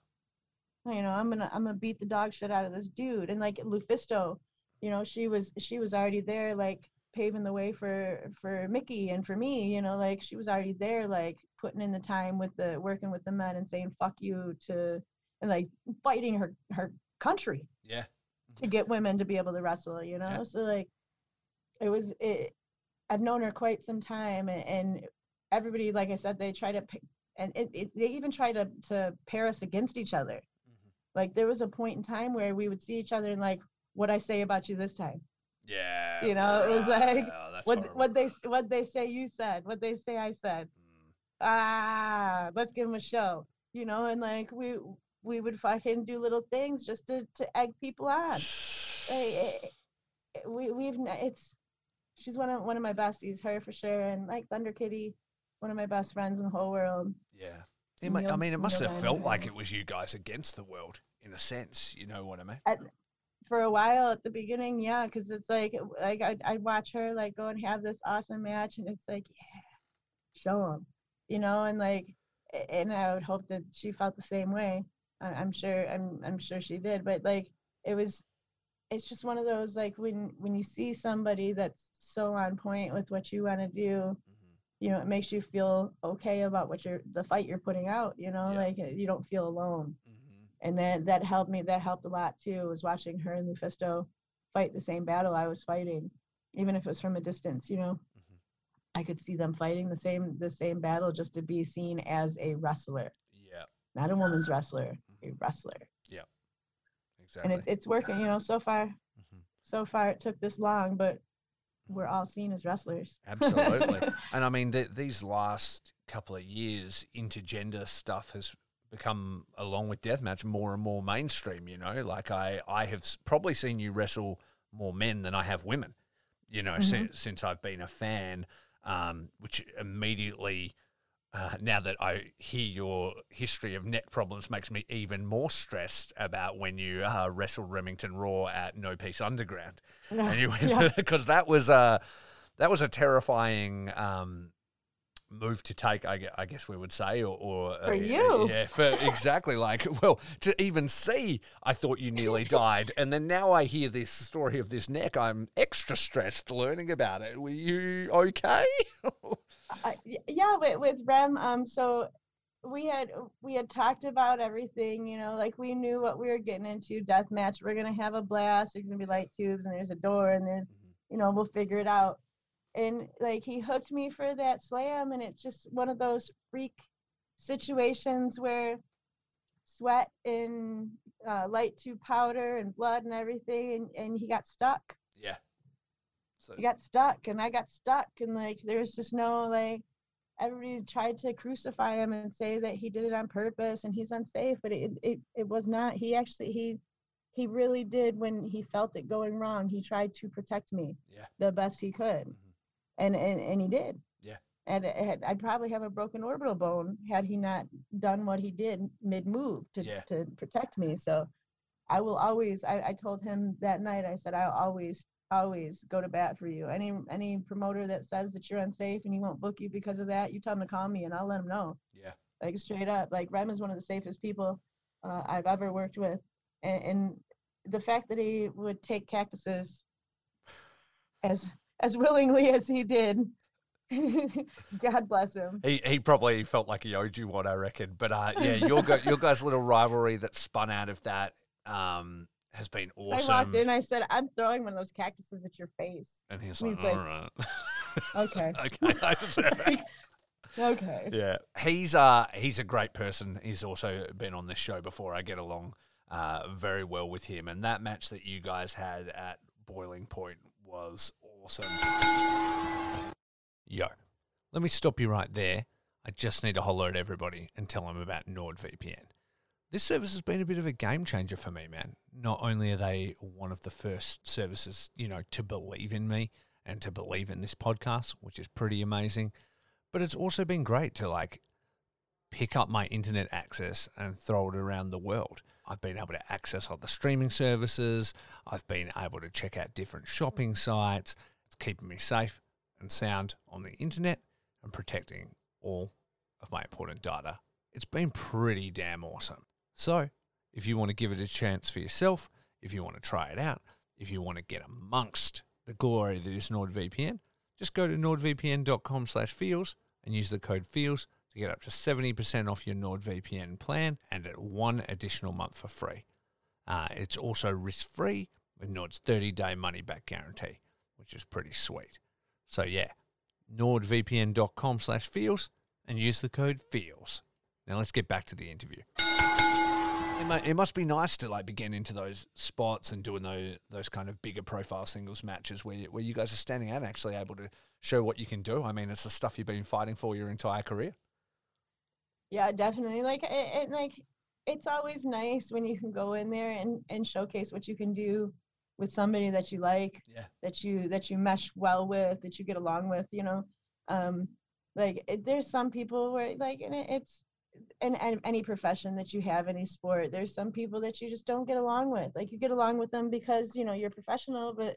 S3: you know i'm gonna i'm gonna beat the dog shit out of this dude and like lufisto you know she was she was already there like paving the way for for mickey and for me you know like she was already there like putting in the time with the working with the men and saying fuck you to and like fighting her her country
S2: Yeah.
S3: To get women to be able to wrestle you know
S2: Yeah.
S3: so like it was it i've known her quite some time and, and everybody like i said they try to and it, it, they even try to to pair us against each other
S2: Mhm.
S3: like there was a point in time where we would see each other and like what i say about you this time
S2: Yeah.
S3: You know, it was like,
S2: Oh,
S3: what
S2: horrible.
S3: what they what they say you said what they say i said
S2: Mm.
S3: ah let's give them a show you know and like we we would fucking do little things just to to egg people on we we've it's she's one of one of my besties, her for sure, and like Thunder Kitty, one of my best friends in the whole world.
S2: Yeah. It I mean, it must have felt like it was you guys against the world in a sense. You know what I mean?
S3: For a while at the beginning, yeah, because it's like like I I watch her like go and have this awesome match, and it's like yeah, show them, you know, and like and I would hope that she felt the same way. I, I'm sure I'm I'm sure she did, but like it was it's just one of those like when when you see somebody that's so on point with what you want to do
S2: Mhm.
S3: you know it makes you feel okay about what you're the fight you're putting out you know
S2: Yeah.
S3: like you don't feel alone
S2: Mhm.
S3: and then that helped me that helped a lot too was watching her and lufisto fight the same battle i was fighting even if it was from a distance you know
S2: Mhm.
S3: I could see them fighting the same the same battle just to be seen as a wrestler. Not a woman's wrestler, a wrestler.
S2: Yeah, exactly.
S3: And it's it's working, you know, so far.
S2: Mhm.
S3: So far it took this long, but we're all seen as wrestlers.
S2: Absolutely. and I mean, th- these last couple of years, intergender stuff has become, along with deathmatch, more and more mainstream. You know, like I, I have probably seen you wrestle more men than I have women. You know,
S3: Mhm.
S2: since since I've been a fan, um, which immediately. Uh, now that I hear your history of neck problems, makes me even more stressed about when you uh, wrestled Remington Raw at No Peace Underground and you
S3: Yeah.
S2: because that was a that was a terrifying um, move to take. I, I guess we would say, or, or uh,
S3: you.
S2: yeah, for exactly like well to even see, I thought you nearly died, and then now I hear this story of this neck. I'm extra stressed learning about it. Were you okay?
S3: Y- yeah with, with rem um so we had we had talked about everything you know like we knew what we were getting into death match we're gonna have a blast there's gonna be light tubes and there's a door and there's you know we'll figure it out and like he hooked me for that slam and it's just one of those freak situations where sweat and uh, light tube powder and blood and everything and, and he got stuck
S2: yeah. So
S3: he got stuck and I got stuck and like there was just no like everybody tried to crucify him and say that he did it on purpose and he's unsafe but it it, it was not he actually he he really did when he felt it going wrong he tried to protect me
S2: Yeah.
S3: the best he could
S2: Mhm.
S3: And and, and he did
S2: Yeah.
S3: and had, I'd probably have a broken orbital bone had he not done what he did mid move to,
S2: Yeah.
S3: to protect me so I will always I, I told him that night I said I'll always always go to bat for you. Any any promoter that says that you're unsafe and he won't book you because of that, you tell him to call me and I'll let him know.
S2: yeah.
S3: Like straight up. Like Rem is one of the safest people uh, I've ever worked with, and, and the fact that he would take cactuses as as willingly as he did, God bless him.
S2: He, he probably felt like he owed you one, I reckon. But uh, yeah, your your guys' little rivalry that spun out of that um, has been awesome.
S3: I walked in, I said, "I'm throwing one of those cactuses at your face."
S2: And he's
S3: He's
S2: like,
S3: like,
S2: all right.
S3: Okay.
S2: okay, I deserve it.
S3: okay.
S2: Yeah, he's uh he's a great person. He's also been on this show before. I get along uh very well with him, and that match that you guys had at Boiling Point was awesome. Yo, let me stop you right there. I just need to holler at everybody and tell them about NordVPN. This service has been a bit of a game changer for me, man. Not only are they one of the first services, you know, to believe in me and to believe in this podcast, which is pretty amazing, but it's also been great to like pick up my internet access and throw it around the world. I've been able to access other streaming services. I've been able to check out different shopping sites. It's keeping me safe and sound on the internet and protecting all of my important data. It's been pretty damn awesome. So, if you want to give it a chance for yourself, if you want to try it out, if you want to get amongst the glory that is NordVPN, just go to nordvpn.com slash feels and use the code feels to get up to 70% off your NordVPN plan and at one additional month for free. Uh, it's also risk-free with Nord's 30-day money-back guarantee, which is pretty sweet. So yeah, nordvpn.com slash feels and use the code feels. Now let's get back to the interview. It, must be nice to like be getting into those spots and doing those those kind of bigger profile singles matches where you, where you guys are standing out and actually able to show what you can do. I mean, it's the stuff you've been fighting for your entire career.
S3: Yeah, definitely. Like it, it like it's always nice when you can go in there and and showcase what you can do with somebody that you like,
S2: Yeah.
S3: that you that you mesh well with, that you get along with, you know. Um like it, there's some people where like and it, it's in, in any profession that you have any sport there's some people that you just don't get along with. Like you get along with them because you know you're professional but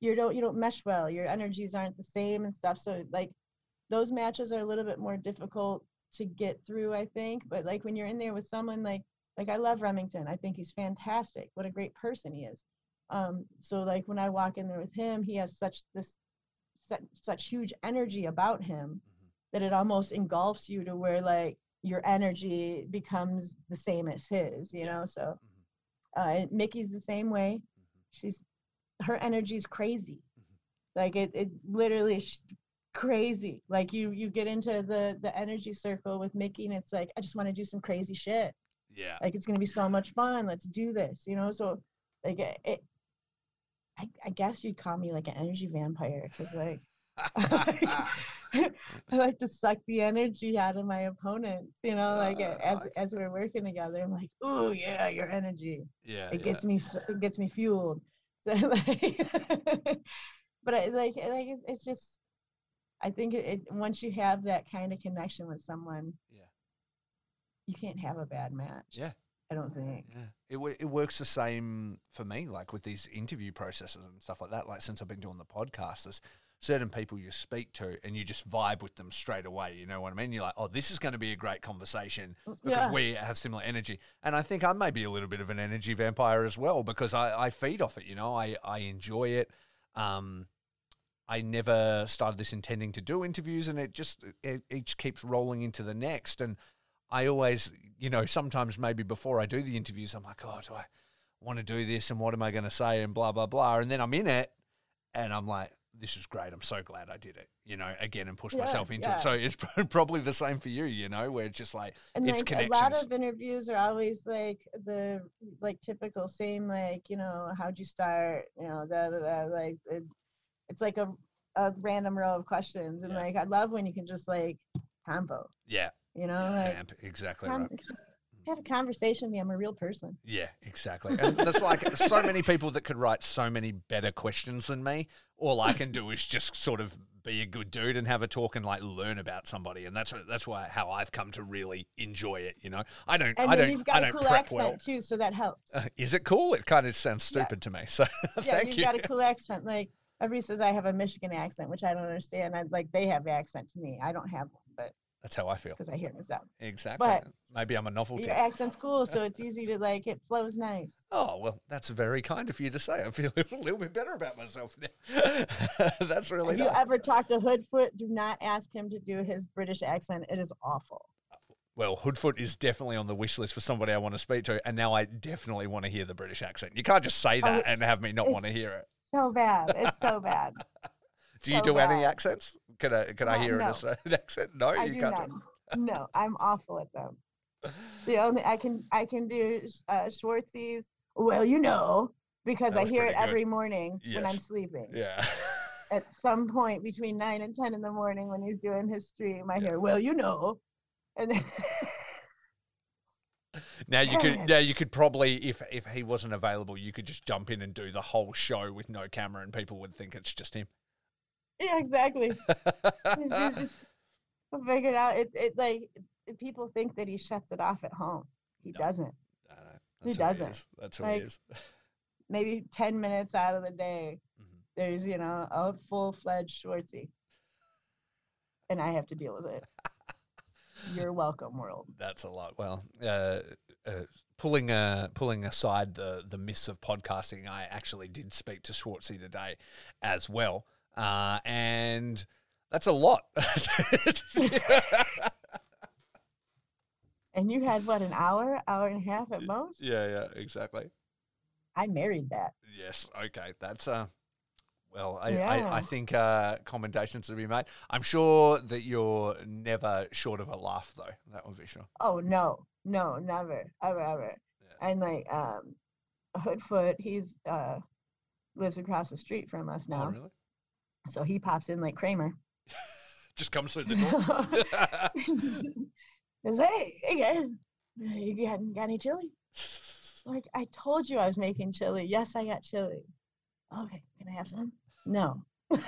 S3: you don't you don't mesh well. Your energies aren't the same and stuff. So like those matches are a little bit more difficult to get through i think. But like when you're in there with someone like like i love remington. I think he's fantastic. What a great person he is um so like when i walk in there with him he has such this such, such huge energy about him that it almost engulfs you to where like your energy becomes the same as his you know so uh and mickey's the same way she's her energy is crazy like it, it literally crazy. Like you you get into the the energy circle with Mickey, and it's like I just want to do some crazy shit.
S2: Yeah.
S3: Like it's gonna be so much fun. Let's do this. You know. So like it. it I, I guess you'd call me like an energy vampire because like I like to suck the energy out of my opponents, you know, like
S2: Uh,
S3: as as we're working together. I'm like, oh yeah, your energy.
S2: yeah.
S3: It
S2: yeah.
S3: gets me it gets me fueled. So like, but I like like it's, it's just, I think it, it once you have that kind of connection with someone,
S2: Yeah.
S3: you can't have a bad match.
S2: Yeah.
S3: I don't think.
S2: Yeah, it it works the same for me, like with these interview processes and stuff like that. Like since I've been doing the podcast, there's certain people you speak to and you just vibe with them straight away. You know what I mean? You're like, oh, this is going to be a great conversation because
S3: Yeah.
S2: we have similar energy. And I think I may be a little bit of an energy vampire as well because I, I feed off it. You know, I I enjoy it. Um, I never started this intending to do interviews, and it just it, each keeps rolling into the next. And I always, you know, sometimes maybe before I do the interviews, I'm like, oh, do I want to do this? And what am I going to say? And blah blah blah. And then I'm in it, and I'm like, this is great. I'm so glad I did it. You know, again, and pushed
S3: Yeah,
S2: myself into
S3: yeah.
S2: it. So it's probably the same for you. You know, where it's just like
S3: And
S2: it's
S3: like
S2: connections.
S3: a lot of interviews are always like the like typical same like you know how'd you start you know da, da, da, like it, it's like a a random row of questions and
S2: Yeah.
S3: like I love when you can just like combo
S2: yeah,
S3: you know like
S2: vamp, exactly right.
S3: just have a conversation with me I'm a real person
S2: Yeah, exactly. And there's like so many people that could write so many better questions than me. All I can do is just sort of be a good dude and have a talk and like learn about somebody, and that's that's why how I've come to really enjoy it. You know, I don't
S3: and
S2: I don't.
S3: You've got
S2: I
S3: a
S2: don't
S3: cool
S2: prep
S3: accent
S2: well.
S3: too so that helps
S2: Uh, is it cool? It kind of sounds
S3: Yeah.
S2: stupid to me. So
S3: yeah
S2: thank
S3: you've
S2: you.
S3: got a cool accent like everybody says I have a Michigan accent which I don't understand I like they have accent to me I don't have one
S2: That's how I feel.
S3: because I hear myself
S2: Exactly.
S3: But-
S2: Maybe I'm a novelty.
S3: your accent's cool so it's easy to like it flows nice
S2: Oh well, that's very kind of you to say. I feel a little bit better about myself now. that's really
S3: If you ever talk to Hoodfoot, do not ask him to do his British accent. It is awful.
S2: Uh, well, Hoodfoot is definitely on the wish list for somebody I want to speak to, and now I definitely want to hear the British accent. You can't just say
S3: Oh,
S2: that and have me not want to hear it.
S3: So bad. It's so bad.
S2: Do you
S3: so
S2: do any accents? Can I can I
S3: Uh,
S2: hear
S3: no.
S2: an accent? No,
S3: I
S2: you can't.
S3: No, I'm awful at them. The only I can I can do uh, Schwartz's. Well, you know, because I hear it
S2: good.
S3: every morning when I'm sleeping.
S2: Yeah.
S3: At some point between nine and ten in the morning when he's doing his stream, I
S2: Yeah.
S3: hear, "Well, you know," and then
S2: now you could now you could probably if if he wasn't available, you could just jump in and do the whole show with no camera, and people would think it's just him.
S3: Yeah, exactly. Just- just figured out it. It like people think that he shuts it off at home. He
S2: No.
S3: doesn't. He doesn't.
S2: is. That's who
S3: Like,
S2: he is.
S3: Maybe ten minutes out of the day,
S2: Mhm.
S3: there's you know a full fledged Schwartzy, and I have to deal with it. You're welcome, world.
S2: That's a lot. Well, uh, uh, pulling uh, pulling aside the the myths of podcasting, I actually did speak to Schwartzy today as well, uh, and that's a lot.
S3: And you had what an hour, hour and a half at most.
S2: yeah, yeah, exactly.
S3: I married that.
S2: Yes. Okay. That's uh. Well, I, I,
S3: Yeah.
S2: I think uh, commendations to be made. I'm sure that you're never short of a laugh, though. That would be sure.
S3: Oh no, no, never, ever, ever.
S2: Yeah.
S3: And like um, Hoodfoot, he's uh lives across the street from us
S2: Oh,
S3: now,
S2: really?
S3: So he pops in like Kramer.
S2: Just comes through the door.
S3: Says, hey, hey guys, you got, got any chili? Like I told you I was making chili. Yes, I got chili. Okay, can I have some? No.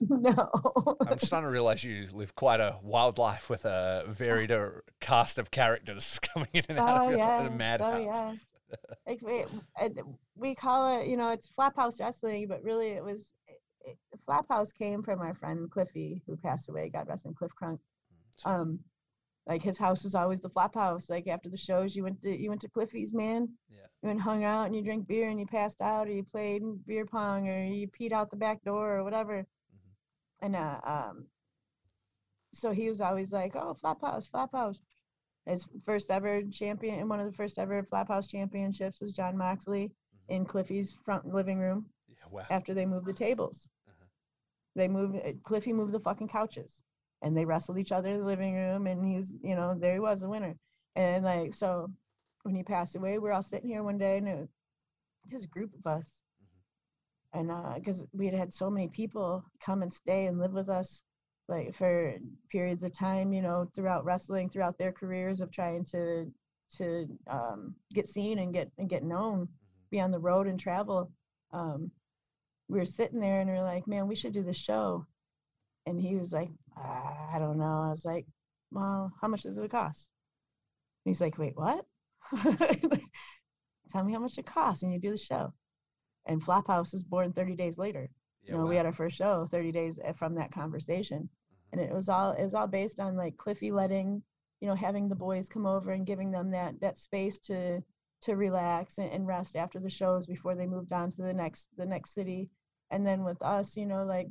S3: no.
S2: I'm starting to realize you live quite a wild life with a varied uh, cast of characters coming in and out
S3: oh
S2: of your
S3: yes.
S2: madhouse.
S3: Oh yes. Like we, we call it, you know, it's flop house wrestling, but really it was. It, it, flop house came from our friend Cliffy, who passed away. God rest him, Cliff Crunk. Um, like his house was always the flop house. Like after the shows, you went to you went to Cliffy's, man.
S2: Yeah.
S3: You went and hung out and you drank beer and you passed out or you played beer pong or you peed out the back door or whatever.
S2: Mhm.
S3: And uh, um, so he was always like, "Oh, flop house, flop house." His first ever champion and one of the first ever flop house championships was Jon Moxley
S2: Mhm.
S3: in Cliffy's front living room
S2: Yeah, wow.
S3: after they moved the tables. They moved uh, Cliffy moved the fucking couches and they wrestled each other in the living room and he was you know there he was a winner. And like so when he passed away we are all sitting here one day and it was just a group of us. And uh because we had had so many people come and stay and live with us like for periods of time you know throughout wrestling throughout their careers of trying to to um, get seen and get and get known be on the road and travel um, we were sitting there and we are like man we should do the show. And he was like i don't know. I was like well how much does it cost? And he's like wait what? Tell me how much it costs and you do the show. And flophouse was born 30 days later.
S2: Yeah,
S3: you know, we had our first show 30 days eh, from that conversation. Mm-hmm. And it was all it was all based on like Cliffy letting, you know, having the boys come over and giving them that that space to to relax and, and rest after the shows before they moved on to the next the next city. And then with us, you know, like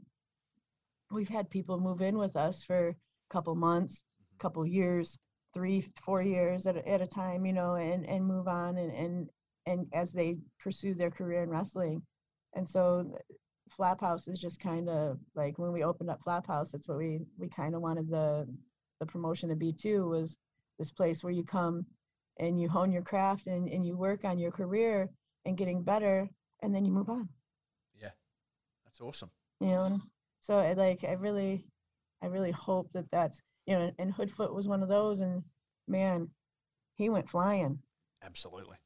S3: we've had people move in with us for a couple months, a couple years, three, four years at a, at a time, you know, and and move on and and and as they pursue their career in wrestling. And so Flophouse is just kind of like when we opened up Flophouse, that's what we we kind of wanted the the promotion to be too was this place where you come and you hone your craft and, and you work on your career and getting better and then you move on
S2: that's awesome.
S3: you know so I like I really I really hope that that's you know and Hoodfoot was one of those and man he went flying
S2: Absolutely.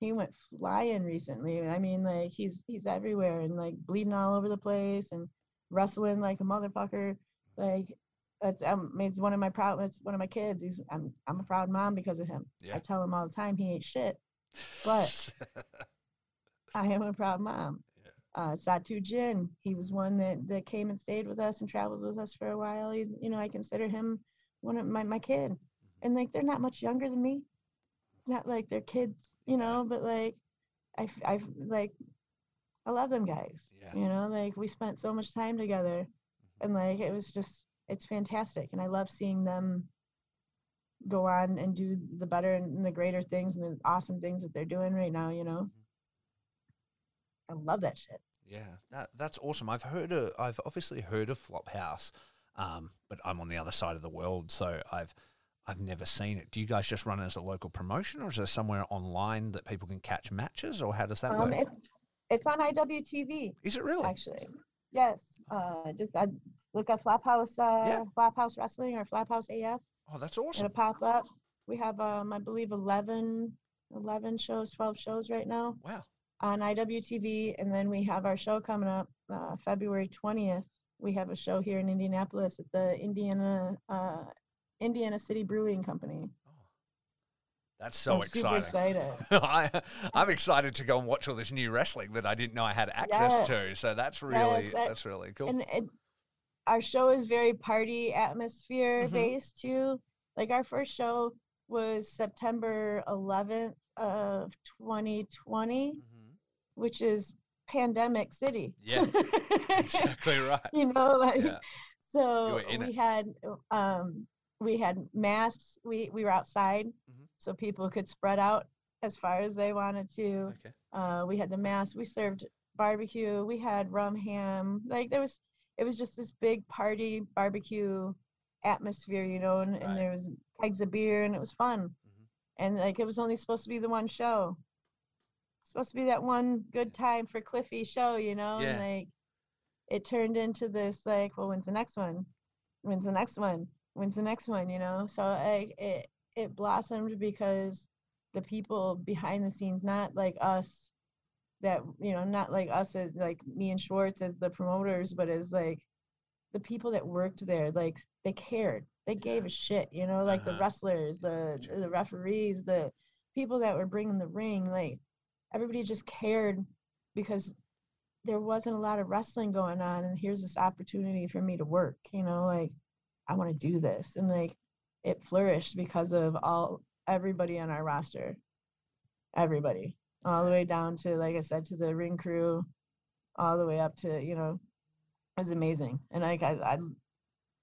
S3: he went flying recently. I mean, like he's he's everywhere and like bleeding all over the place and wrestling like a motherfucker. Like it's um, it's one of my proud. It's one of my kids. He's I'm I'm a proud mom because of him.
S2: Yeah.
S3: I tell him all the time he ain't shit, but I am a proud mom. Uh, Satu Jin, he was one that that came and stayed with us and traveled with us for a while. He's you know I consider him one of my my kid, and like they're not much younger than me. It's not like they're kids, you know, but like I I like I love them guys.
S2: Yeah.
S3: You know, like we spent so much time together, and like it was just it's fantastic, and I love seeing them go on and do the better and the greater things and the awesome things that they're doing right now. You know, I love that shit.
S2: Yeah, that, that's awesome. I've heard of, I've obviously heard of Flophouse, um, but I'm on the other side of the world, so I've I've never seen it. Do you guys just run it as a local promotion, or is there somewhere online that people can catch matches, or how does that
S3: Um,
S2: work?
S3: it's it's on IWTV
S2: Is it really?
S3: actually. Yes. Uh, just uh, look at Flophouse, uh,
S2: Yeah.
S3: Flophouse Wrestling or Flophouse AF.
S2: Oh, that's awesome.
S3: It'll pop up. We have, um, I believe, 11, 11 shows, 12 shows right now
S2: Wow.
S3: On IWTV. And then we have our show coming up uh, February 20th. We have a show here in Indianapolis at the Indiana uh, Indiana City Brewing Company.
S2: Oh, that's so
S3: I'm super
S2: exciting.
S3: excited.
S2: I, I'm excited to go and watch all this new wrestling that I didn't know I had access
S3: Yes.
S2: to. So that's really
S3: Yes, that-
S2: that's really cool.
S3: And it, our show is very party atmosphere
S2: Mhm.
S3: based too. Like our first show was September 11th of 2020,
S2: Mhm.
S3: Which is pandemic city.
S2: Yeah, Exactly right.
S3: you know, like
S2: Yeah.
S3: so we
S2: it.
S3: had um we had masks. We we were outside,
S2: Mhm.
S3: so people could spread out as far as they wanted to.
S2: Okay.
S3: Uh, we had the mass. We served barbecue. We had rum ham. Like there was, it was just this big party barbecue atmosphere, you know. And,
S2: Right.
S3: and there was kegs of beer, and it was fun.
S2: Mhm.
S3: And like it was only supposed to be the one show. Supposed to be that one good time for Cliffy show, you know.
S2: Yeah.
S3: And like, it turned into this like, well, when's the next one? When's the next one? When's the next one? You know. So like it it blossomed because the people behind the scenes, not like us that you know not like us as like me and schwartz as the promoters but as like the people that worked there like they cared they gave a shit you know like the
S2: Uh-huh.
S3: wrestlers the the referees the people that were bringing the ring like everybody just cared because there wasn't a lot of wrestling going on and here's this opportunity for me to work you know like i want to do this and like it flourished because of all everybody on our roster everybody all the way down to like i said to the ring crew all the way up to you know it was amazing and like i i,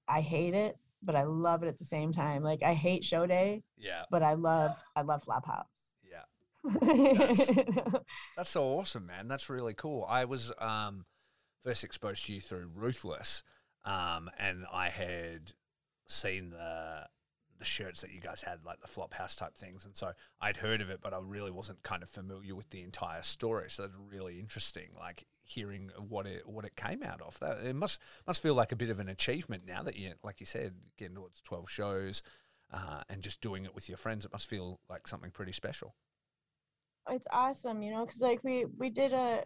S3: I hate it but i love it at the same time like i hate show day
S2: Yeah.
S3: but i love i love flophouse
S2: Yeah. That's so awesome, man. That's really cool. I was, um, first exposed to you through Ruthless, um, and I had seen the the shirts that you guys had, like the flop house type things, and so I'd heard of it, but I really wasn't kind of familiar with the entire story. So that's really interesting, like hearing what it what it came out of. That it must must feel like a bit of an achievement now that you, like you said, getting towards twelve shows, uh, and just doing it with your friends. It must feel like something pretty special.
S3: It's awesome, you know, because like we we did a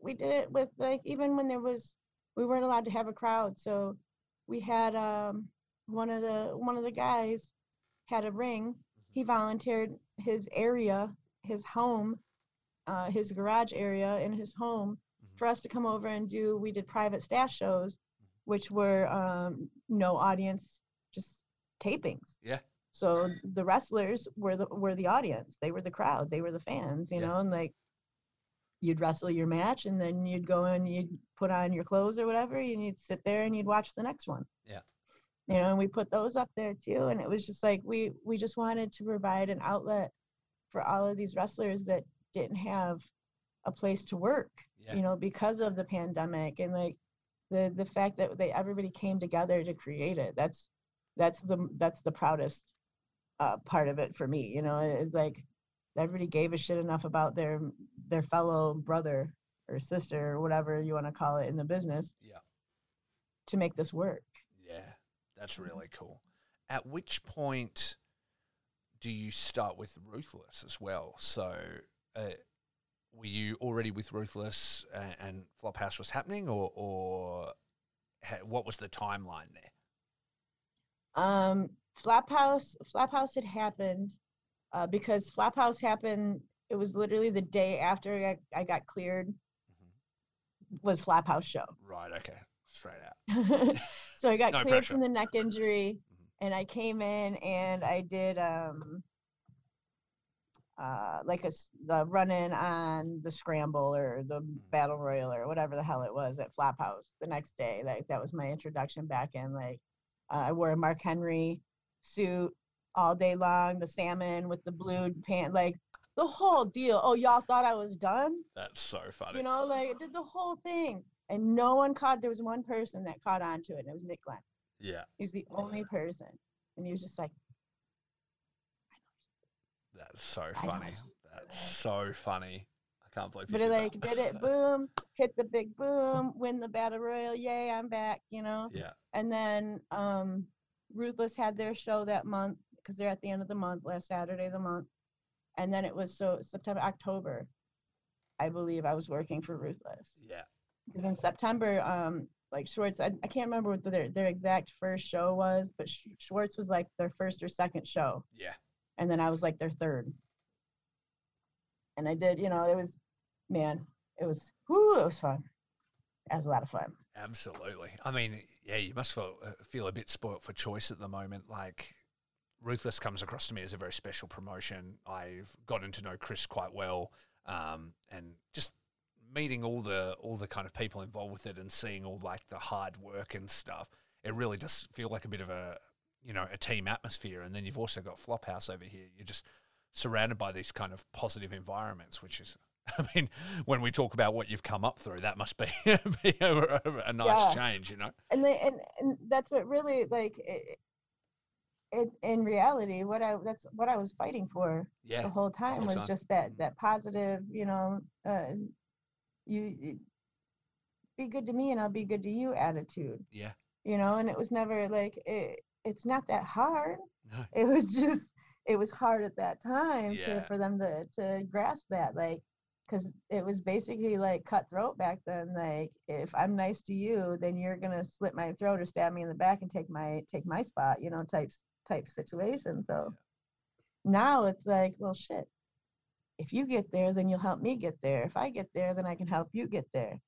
S3: we did it with like even when there was we weren't allowed to have a crowd, so we had um one of the one of the guys had a ring. He volunteered his area, his home, uh, his garage area in his home for us to come over and do. We did private staff shows, which were um, no audience, just tapings.
S2: Yeah.
S3: So the wrestlers were the were the audience. They were the crowd. They were the fans. You
S2: Yeah.
S3: know, and like you'd wrestle your match, and then you'd go and you'd put on your clothes or whatever, and you'd sit there and you'd watch the next one.
S2: Yeah.
S3: You know, and we put those up there too, and it was just like we we just wanted to provide an outlet for all of these wrestlers that didn't have a place to work
S2: Yeah.
S3: you know because of the pandemic and like the the fact that they everybody came together to create it that's that's the that's the proudest uh, part of it for me you know it's like everybody gave a shit enough about their their fellow brother or sister or whatever you want to call it in the business
S2: Yeah.
S3: to make this work
S2: Yeah, that's really cool. At which point do you start with Ruthless as well? So, uh, were you already with Ruthless and, and Flophouse was happening, or, or ha- what was the timeline there?
S3: Um, Flophouse, Flophouse had happened uh, because Flophouse happened. It was literally the day after I got, I got cleared. Was Flophouse show.
S2: Right. Okay. Straight out.
S3: so I got
S2: No
S3: cleared
S2: pressure.
S3: from the neck injury,
S2: Mhm.
S3: and I came in and I did um uh like a the run in on the scramble or the battle royal or whatever the hell it was at Flophouse the next day. Like that was my introduction back in. Like uh, I wore a Mark Henry suit all day long, the salmon with the blue pant, like the whole deal. Oh, y'all thought I was done?
S2: That's so funny.
S3: You know, like I did the whole thing. And no one caught there was one person that caught on to it, and it was Nick Glenn.
S2: yeah,
S3: He was the only person. And he was just like,
S2: that's so funny. That's so funny. I can't believe
S3: but it like
S2: that.
S3: did it, boom, hit the big boom, win the battle royal, yay, I'm back, you know.
S2: Yeah.
S3: And then um Ruthless had their show that month because they're at the end of the month, last Saturday of the month. And then it was so September, October, I believe I was working for Ruthless.
S2: Yeah.
S3: because in September, um, like Schwartz, I, I can't remember what their their exact first show was, but Sch- Schwartz was like their first or second show,
S2: Yeah.
S3: and then I was like their third. And I did, you know, it was, man, it was, whoo, it was fun. It was a lot of fun.
S2: Absolutely. I mean, yeah, you must feel, uh, feel a bit spoilt for choice at the moment. Like, Ruthless comes across to me as a very special promotion. I've gotten to know Chris quite well, um, and just meeting all the all the kind of people involved with it and seeing all like the hard work and stuff. It really does feel like a bit of a you know a team atmosphere. And then you've also got Flophouse over here. You're just surrounded by these kind of positive environments, which is. I mean, when we talk about what you've come up through, that must be, be a, a, nice
S3: Yeah.
S2: change, you know.
S3: And they and, and that's what really like it, it in reality what I that's what I was fighting for
S2: Yeah,
S3: the whole time was
S2: time.
S3: just that that positive you know uh you, you be good to me and i'll be good to you attitude
S2: yeah,
S3: you know and it was never like it, it's not that hard
S2: no,
S3: it was just it was hard at that time
S2: Yeah.
S3: to for them to to grasp that like because it was basically like cutthroat back then like if i'm nice to you then you're gonna slit my throat or stab me in the back and take my take my spot you know type type situation so now it's like well shit. If you get there then you'll help me get there. If i get there then i can help you get there.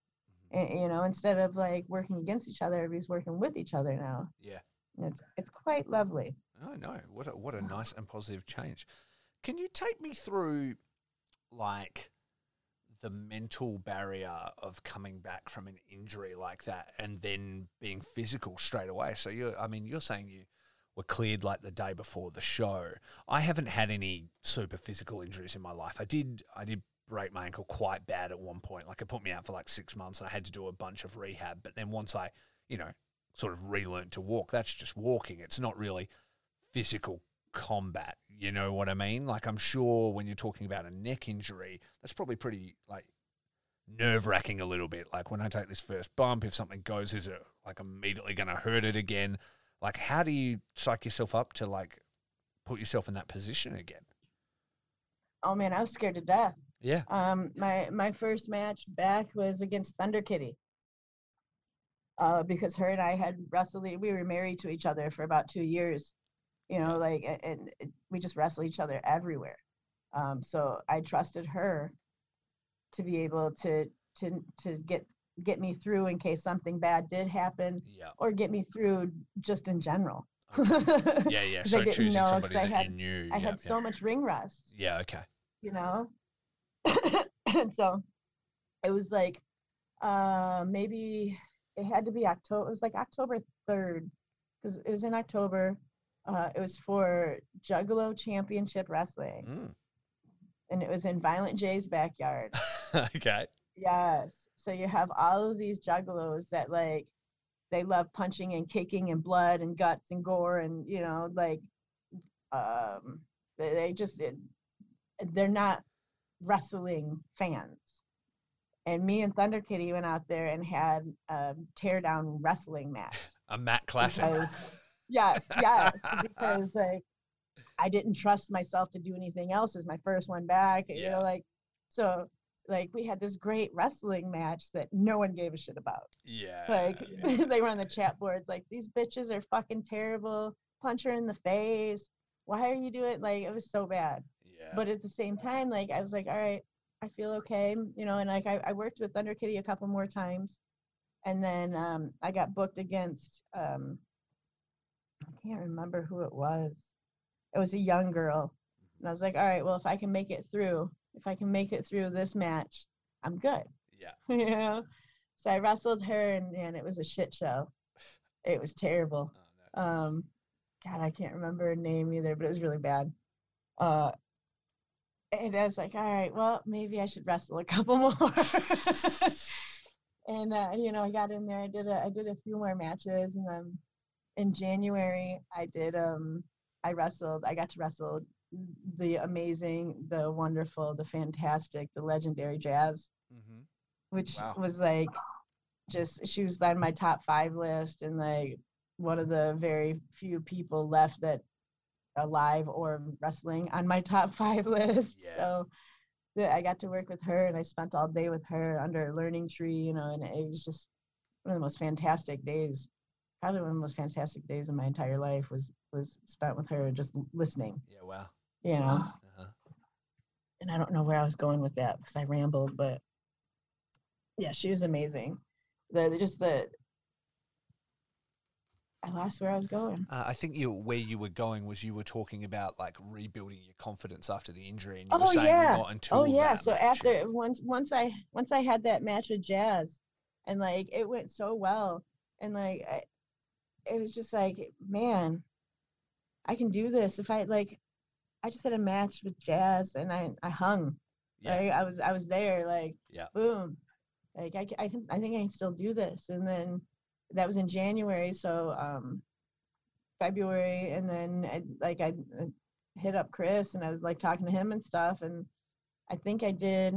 S2: Mm-hmm.
S3: and, you know instead of like working against each other everybody's working with each other now.
S2: Yeah.
S3: It's it's quite lovely.
S2: Oh no, what a, what a nice and positive change. Can you take me through like the mental barrier of coming back from an injury like that and then being physical straight away? So you I mean you're saying you were cleared like the day before the show. I haven't had any super physical injuries in my life. I did I did break my ankle quite bad at one point. Like it put me out for like six months and I had to do a bunch of rehab. But then once I, you know, sort of relearned to walk, that's just walking. It's not really physical combat. You know what I mean? Like I'm sure when you're talking about a neck injury, that's probably pretty like nerve wracking a little bit. Like when I take this first bump, if something goes, is it like immediately going to hurt it again? Like how do you psych yourself up to like put yourself in that position again?
S3: Oh man, I was scared to death.
S2: Yeah.
S3: Um, my my first match back was against Thunder Kitty. Uh, because her and I had wrestled. We were married to each other for about two years, you know, like, and, and we just wrestle each other everywhere. Um, so I trusted her to be able to to to get get me through in case something bad did happen,
S2: Yeah.
S3: or get me through just in general.
S2: Okay. Yeah, yeah.
S3: 'Cause I
S2: So
S3: didn't
S2: choosing
S3: know,
S2: somebody
S3: I
S2: that
S3: had-
S2: you knew.
S3: I
S2: yeah,
S3: had
S2: yeah.
S3: so much ring rust.
S2: Yeah, okay.
S3: you know and so it was like uh maybe it had to be october it was like october 3rd because it was in october uh it was for juggalo championship wrestling
S2: Mm.
S3: and it was in violent J's backyard
S2: okay.
S3: yes so you have all of these juggalos that like they love punching and kicking and blood and guts and gore and you know like um they, they just it, they're not wrestling fans and me and thunder kitty went out there and had a tear down wrestling match
S2: A mat classic.
S3: because yes yes because like i didn't trust myself to do anything else as my first one back you know like so like we had this great wrestling match that no one gave a shit about
S2: yeah.
S3: like
S2: yeah.
S3: they were on the chat boards like these bitches are fucking terrible punch her in the face why are you doing like it was so bad
S2: yeah.
S3: but at the same time like i was like all right i feel okay you know and like i, I worked with thunder kitty a couple more times and then um, i got booked against um, i can't remember who it was. It was a young girl. And i was like all right well if i can make it through if i can make it through this match i'm good.
S2: Yeah.
S3: you know? So i wrestled her and, and it was a shit show. It was terrible.
S2: Oh, no.
S3: um god i can't remember her name either but it was really bad. Uh and i was like all right well maybe i should wrestle a couple more. And uh, you know i got in there i did a i did a few more matches and then in january i did um i wrestled i got to wrestle the amazing the wonderful the fantastic the legendary jazz
S2: Mhm.
S3: which
S2: Wow.
S3: was like just she was on my top five list and like one of the very few people left that alive or wrestling on my top five list
S2: Yeah.
S3: so that i got to work with her and i spent all day with her under a learning tree you know and it was just one of the most fantastic days probably one of the most fantastic days of my entire life was was spent with her just listening
S2: Yeah. Wow.
S3: you know
S2: Uh-huh.
S3: and I don't know where I was going with that because I rambled, but yeah, she was amazing. The just the I lost where I was going.
S2: Uh, I think you where you were going was you were talking about like rebuilding your confidence after the injury, and you were
S3: Oh,
S2: saying
S3: yeah.
S2: not until
S3: Oh yeah, so
S2: match.
S3: after once once I once I had that match with Jazz, and like it went so well, and like I, it was just like man, I can do this if I like. I just had a match with Jazz, and I I hung.
S2: yeah,
S3: Right? I was I was there like
S2: Yeah.
S3: boom. Like I, I can I think I can still do this. And then that was in January, so um February and then I, like I uh, hit up Chris and I was like talking to him and stuff and I think I did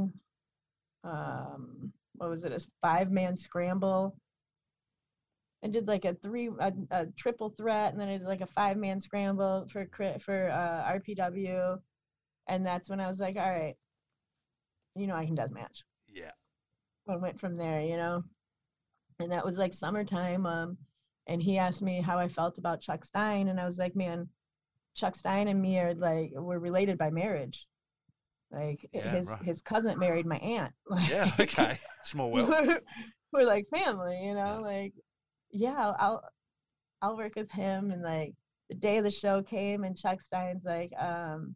S3: um what was it a five man scramble I did like a three a, a triple threat and then I did like a five man scramble for crit for uh, RPW and that's when I was like all right you know I can deathmatch
S2: yeah,
S3: and went from there, you know. And that was like summertime. Um, and he asked me how I felt about Chuck Stein, and I was like, man, Chuck Stein and me are like we're related by marriage. Like
S2: Yeah,
S3: his
S2: right.
S3: his cousin married my aunt. Like,
S2: yeah. Okay, small world.
S3: we're, we're like family, you know.
S2: Yeah.
S3: Like, yeah, I'll, I'll work with him. And like the day of the show came, and Chuck Stein's like, um,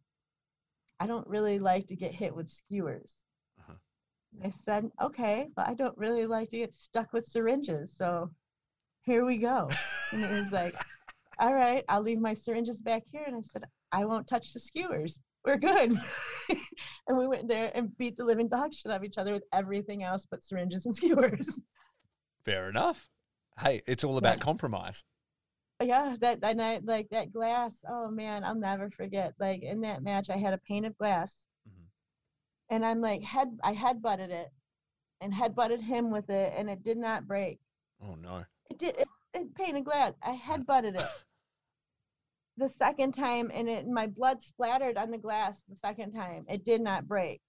S3: I don't really like to get hit with skewers.
S2: Uh-huh.
S3: I said, okay, but I don't really like to get stuck with syringes. So here we go. And it was like, all right, I'll leave my syringes back here. And I said, I won't touch the skewers. We're good. and we went there and beat the living dog shit out of each other with everything else but syringes and skewers.
S2: Fair enough. Hey, it's all about compromise.
S3: Yeah, that that night, like that glass. Oh man, I'll never forget. Like in that match, I had a pane of glass,
S2: Mhm.
S3: and I'm like head. I head butted it, and head butted him with it, and it did not break.
S2: Oh no.
S3: It did. It, it pane of glass. I head butted it. the second time, and it my blood splattered on the glass. The second time, it did not break.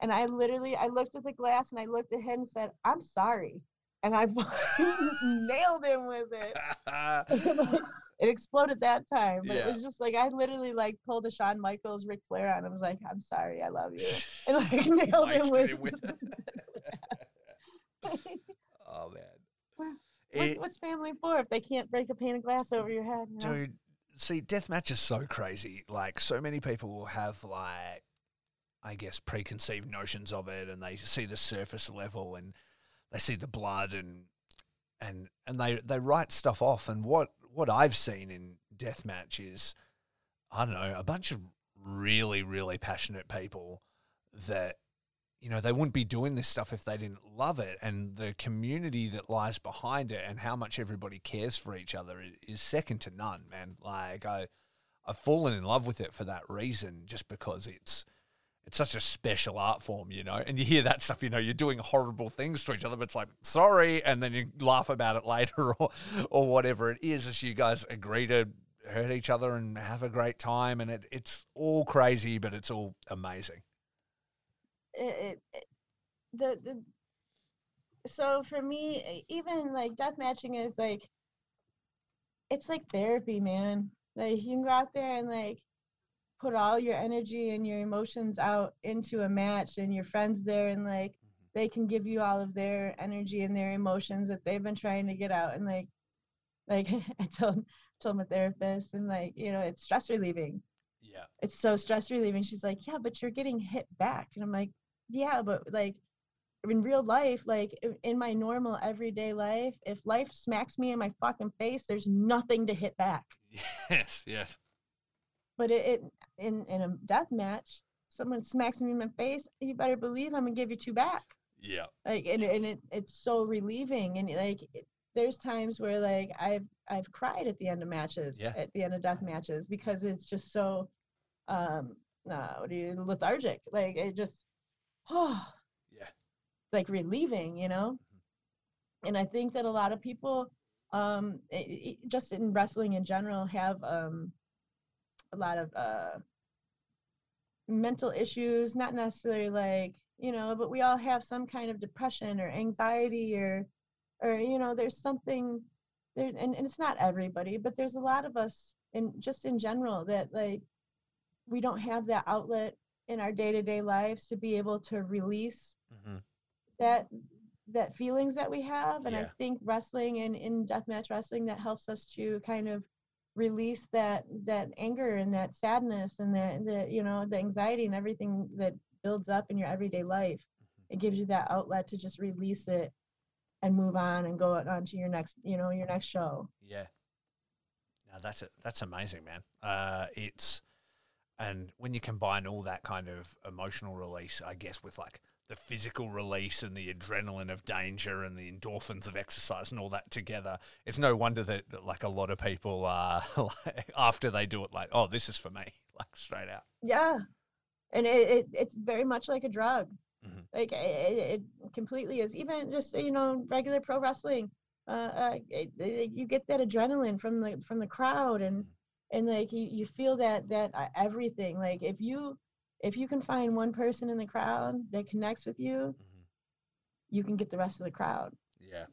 S3: And I literally, I looked at the glass and I looked at him and said, "I'm sorry," and I nailed him with it. it exploded that time, but
S2: Yeah.
S3: it was just like I literally like pulled a Shawn Michaels, Ric Flair on. I was like, "I'm sorry, I love you," and like nailed him with.
S2: with oh man.
S3: Eh, what's,
S2: It-
S3: what's family for if they can't break a pane of glass over your head? you know?
S2: Dude, see, deathmatch is so crazy. Like, so many people will have, like, I guess, preconceived notions of it, and they see the surface level, and they see the blood, and and and they they write stuff off. And what what I've seen in deathmatch is, I don't know, a bunch of really really passionate people that you know they wouldn't be doing this stuff if they didn't love it and the community that lies behind it and how much everybody cares for each other is second to none man like i i've fallen in love with it for that reason just because it's it's such a special art form you know and you hear that stuff you know you're doing horrible things to each other but it's like sorry and then you laugh about it later or or whatever it is as you guys agree to hurt each other and have a great time and it, it's all crazy but it's all amazing.
S3: It, it, the the so for me even like death matching is like it's like therapy man. Like you can go out there and like put all your energy and your emotions out into a match and your friends there and like mm-hmm. they can give you all of their energy and their emotions that they've been trying to get out and like like i told told my therapist and like you know it's stress relieving
S2: yeah
S3: it's so stress relieving. She's like, yeah, but you're getting hit back. And I'm like, yeah, but like in real life, like in my normal everyday life, if life smacks me in my fucking face, there's nothing to hit back.
S2: yes yes
S3: But it, it in in a death match, someone smacks me in my face, you better believe I'm gonna give you two back.
S2: yeah
S3: Like and and it, it's so relieving and like it, there's times where like I've I've cried at the end of matches,
S2: Yeah.
S3: at the end of death matches because it's just so um uh, what do you lethargic. Like it just oh
S2: yeah
S3: like relieving, you know? And I think that a lot of people um i- i- just in wrestling in general have um a lot of uh mental issues, not necessarily like, you know, but we all have some kind of depression or anxiety or or you know, there's something there and, and it's not everybody, but there's a lot of us in just in general that like we don't have that outlet in our day-to-day lives to be able to release
S2: mm-hmm.
S3: that that feelings that we have and i think wrestling and in deathmatch wrestling that helps us to kind of release that that anger and that sadness and that the you know the anxiety and everything that builds up in your everyday life
S2: Mm-hmm.
S3: it gives you that outlet to just release it and move on and go on to your next you know your next show
S2: Yeah. No, that's it. That's amazing, man. Uh, it's and when you combine all that kind of emotional release, I guess, with like the physical release and the adrenaline of danger and the endorphins of exercise and all that together, it's no wonder that like a lot of people are like, after they do it, like, oh, this is for me, like straight out.
S3: yeah. And it, it it's very much like a drug.
S2: Mhm.
S3: like it, it completely is. Even just you know regular pro wrestling uh, uh it, it- you get that adrenaline from the from the crowd and and like you, you feel that that uh, everything. Like if you if you can find one person in the crowd that connects with you
S2: Mhm.
S3: you can get the rest of the crowd
S2: Yeah.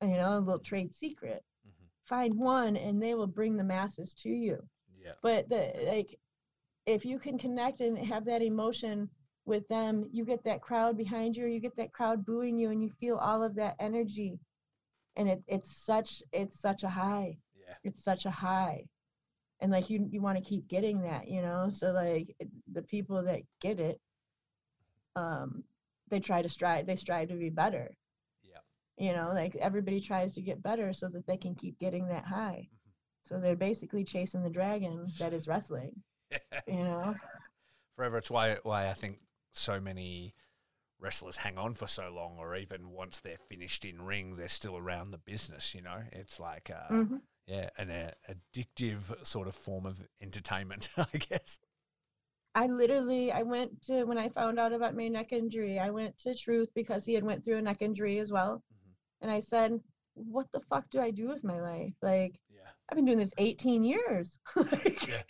S3: you know a little trade secret
S2: Mhm.
S3: find one and they will bring the masses to you
S2: Yeah.
S3: but the like if you can connect and have that emotion with them you get that crowd behind you or you get that crowd booing you and you feel all of that energy and it, it's such it's such a high
S2: Yeah.
S3: it's such a high and like you you want to keep getting that you know so like the people that get it um they try to strive they strive to be better
S2: Yeah.
S3: you know like everybody tries to get better so that they can keep getting that high So they're basically chasing the dragon that is wrestling. you know.
S2: Forever, it's why why I think so many wrestlers hang on for so long, or even once they're finished in ring, they're still around the business. You know, it's like uh,
S3: Mm-hmm.
S2: yeah, an uh, addictive sort of form of entertainment, I guess.
S3: I literally I went to when I found out about my neck injury, I went to Truth because he had went through a neck injury as well.
S2: Mhm.
S3: And I said, What the fuck do I do with my life? Like
S2: Yeah,
S3: I've been doing this 18 years. like,
S2: Yeah.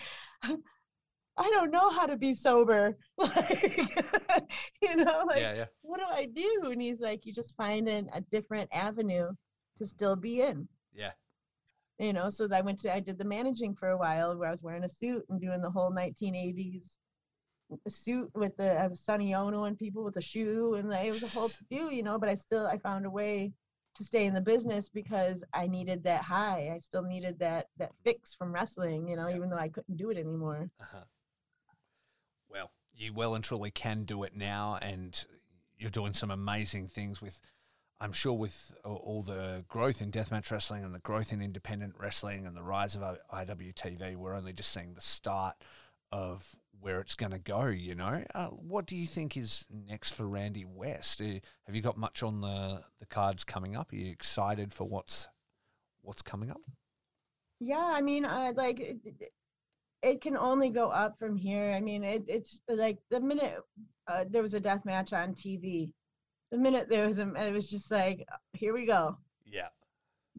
S3: I don't know how to be sober. Like you know, like
S2: yeah.
S3: what do I do? And he's like, You just find an, a different avenue to still be in.
S2: Yeah.
S3: You know, so I went to I did the managing for a while where I was wearing a suit and doing the whole 1980s suit with the I was Sonny Onoo and people with a shoe and it was a whole to do, you know, but I still I found a way to stay in the business because I needed that high. I still needed that that fix from wrestling, you know,
S2: Yeah.
S3: even though I couldn't do it anymore.
S2: Uh-huh. Well, you well and truly can do it now, and you're doing some amazing things with. I'm sure with all the growth in deathmatch wrestling and the growth in independent wrestling and the rise of IWTV, we're only just seeing the start of where it's going to go. You know, uh, what do you think is next for Randy West? Uh, have you got much on the the cards coming up? Are you excited for what's what's coming up?
S3: Yeah, I mean, uh, like it, it- it can only go up from here. I mean, it, it's like the minute uh, there was a death match on TV, the minute there was a, it was just like, here we go,
S2: Yeah.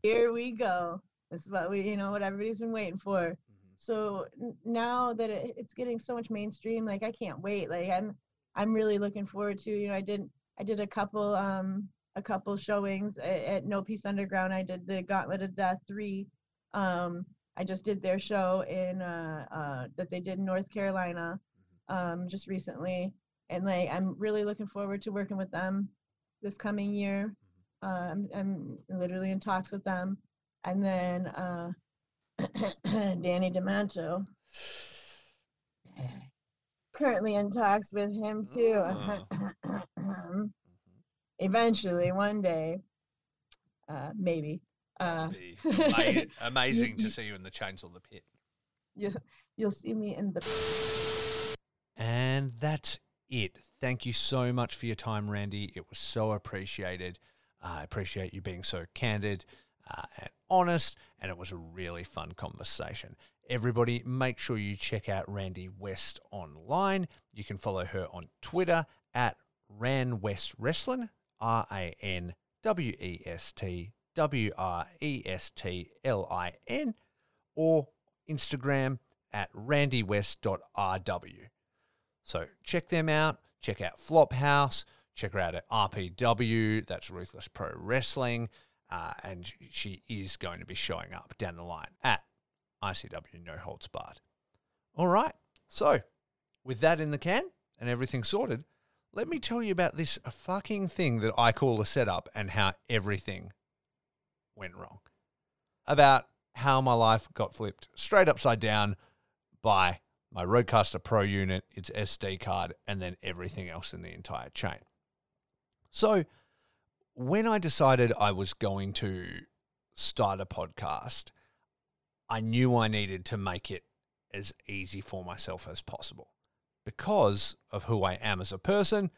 S3: here we go. That's what we, you know, what everybody's been waiting for. So now that it, it's getting so much mainstream, like I can't wait. Like I'm, I'm really looking forward to. You know, I did, I did a couple, um, a couple showings at, at No Peace Underground. I did the Gauntlet of Death three. Um, I just did their show in uh, uh, that they did in North Carolina um, just recently, and like I'm really looking forward to working with them this coming year. Uh, I'm, I'm literally in talks with them, and then uh, Danny Demento. Currently in talks with him too. Eventually, one day, uh, maybe. Uh,
S2: amazing to see you in the chains on the pit.
S3: you, you'll see me in the.
S2: And that's it. Thank you so much for your time, Randy. It was so appreciated. Uh, I appreciate you being so candid uh, and honest, and it was a really fun conversation. Everybody, make sure you check out Randy West online. You can follow her on Twitter at Ran West Wrestling, R A N W E S T W R E S T L I N, or Instagram at randywest.rw. So check them out. Check out Flophouse. Check her out at RPW. That's Ruthless Pro Wrestling. Uh, and she is going to be showing up down the line at ICW No Holds Barred. All right. So, with that in the can and everything sorted, let me tell you about this fucking thing that I call a setup and how everything went wrong. About how my life got flipped straight upside down by my Rodecaster Pro unit, its SD card, and then everything else in the entire chain. So, when I decided I was going to start a podcast, I knew I needed to make it as easy for myself as possible. Because of who I am as a person,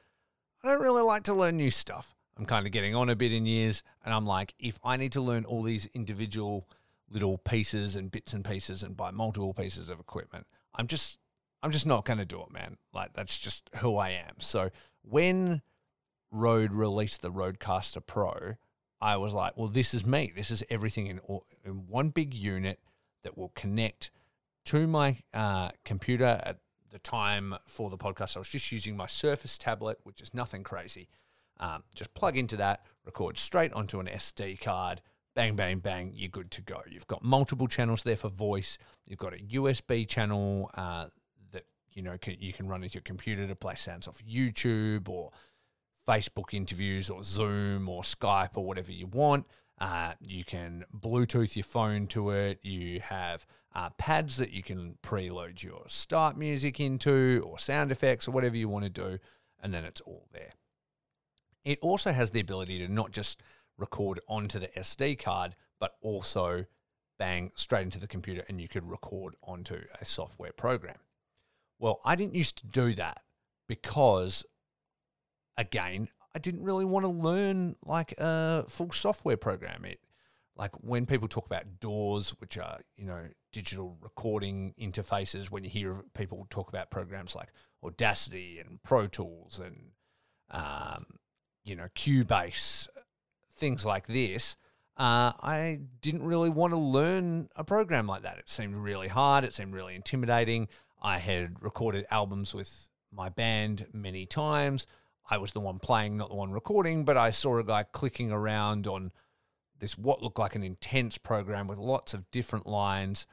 S2: I don't really like to learn new stuff. I'm kind of getting on a bit in years, and I'm like, if I need to learn all these individual little pieces and bits and pieces and buy multiple pieces of equipment, I'm just I'm just not going to do it, man. Like that's just who I am. So when Rode released the Rodecaster Pro, I was like, well, this is me. This is everything in, in one big unit that will connect to my uh, computer at the time for the podcast. I was just using my Surface tablet, which is nothing crazy. Um, just plug into that, record straight onto an SD card. Bang, bang, bang, you're good to go. You've got multiple channels there for voice. You've got a USB channel uh, that you know can, you can run into your computer to play sounds off YouTube or Facebook interviews or Zoom or Skype or whatever you want. Uh, you can Bluetooth your phone to it. You have uh, pads that you can preload your start music into or sound effects or whatever you want to do, and then it's all there. It also has the ability to not just record onto the SD card, but also bang, straight into the computer, and you could record onto a software program. Well, I didn't used to do that because, again, I didn't really want to learn like a full software program. It like when people talk about DAWs, which are you know digital recording interfaces, when you hear people talk about programs like Audacity and Pro Tools and um, you know Cubase, things like this, uh, I didn't really want to learn a program like that. It seemed really hard. It seemed really intimidating. I had recorded albums with my band many times. I was the one playing, not the one recording, but I saw a guy clicking around on this what looked like an intense program with lots of different lines,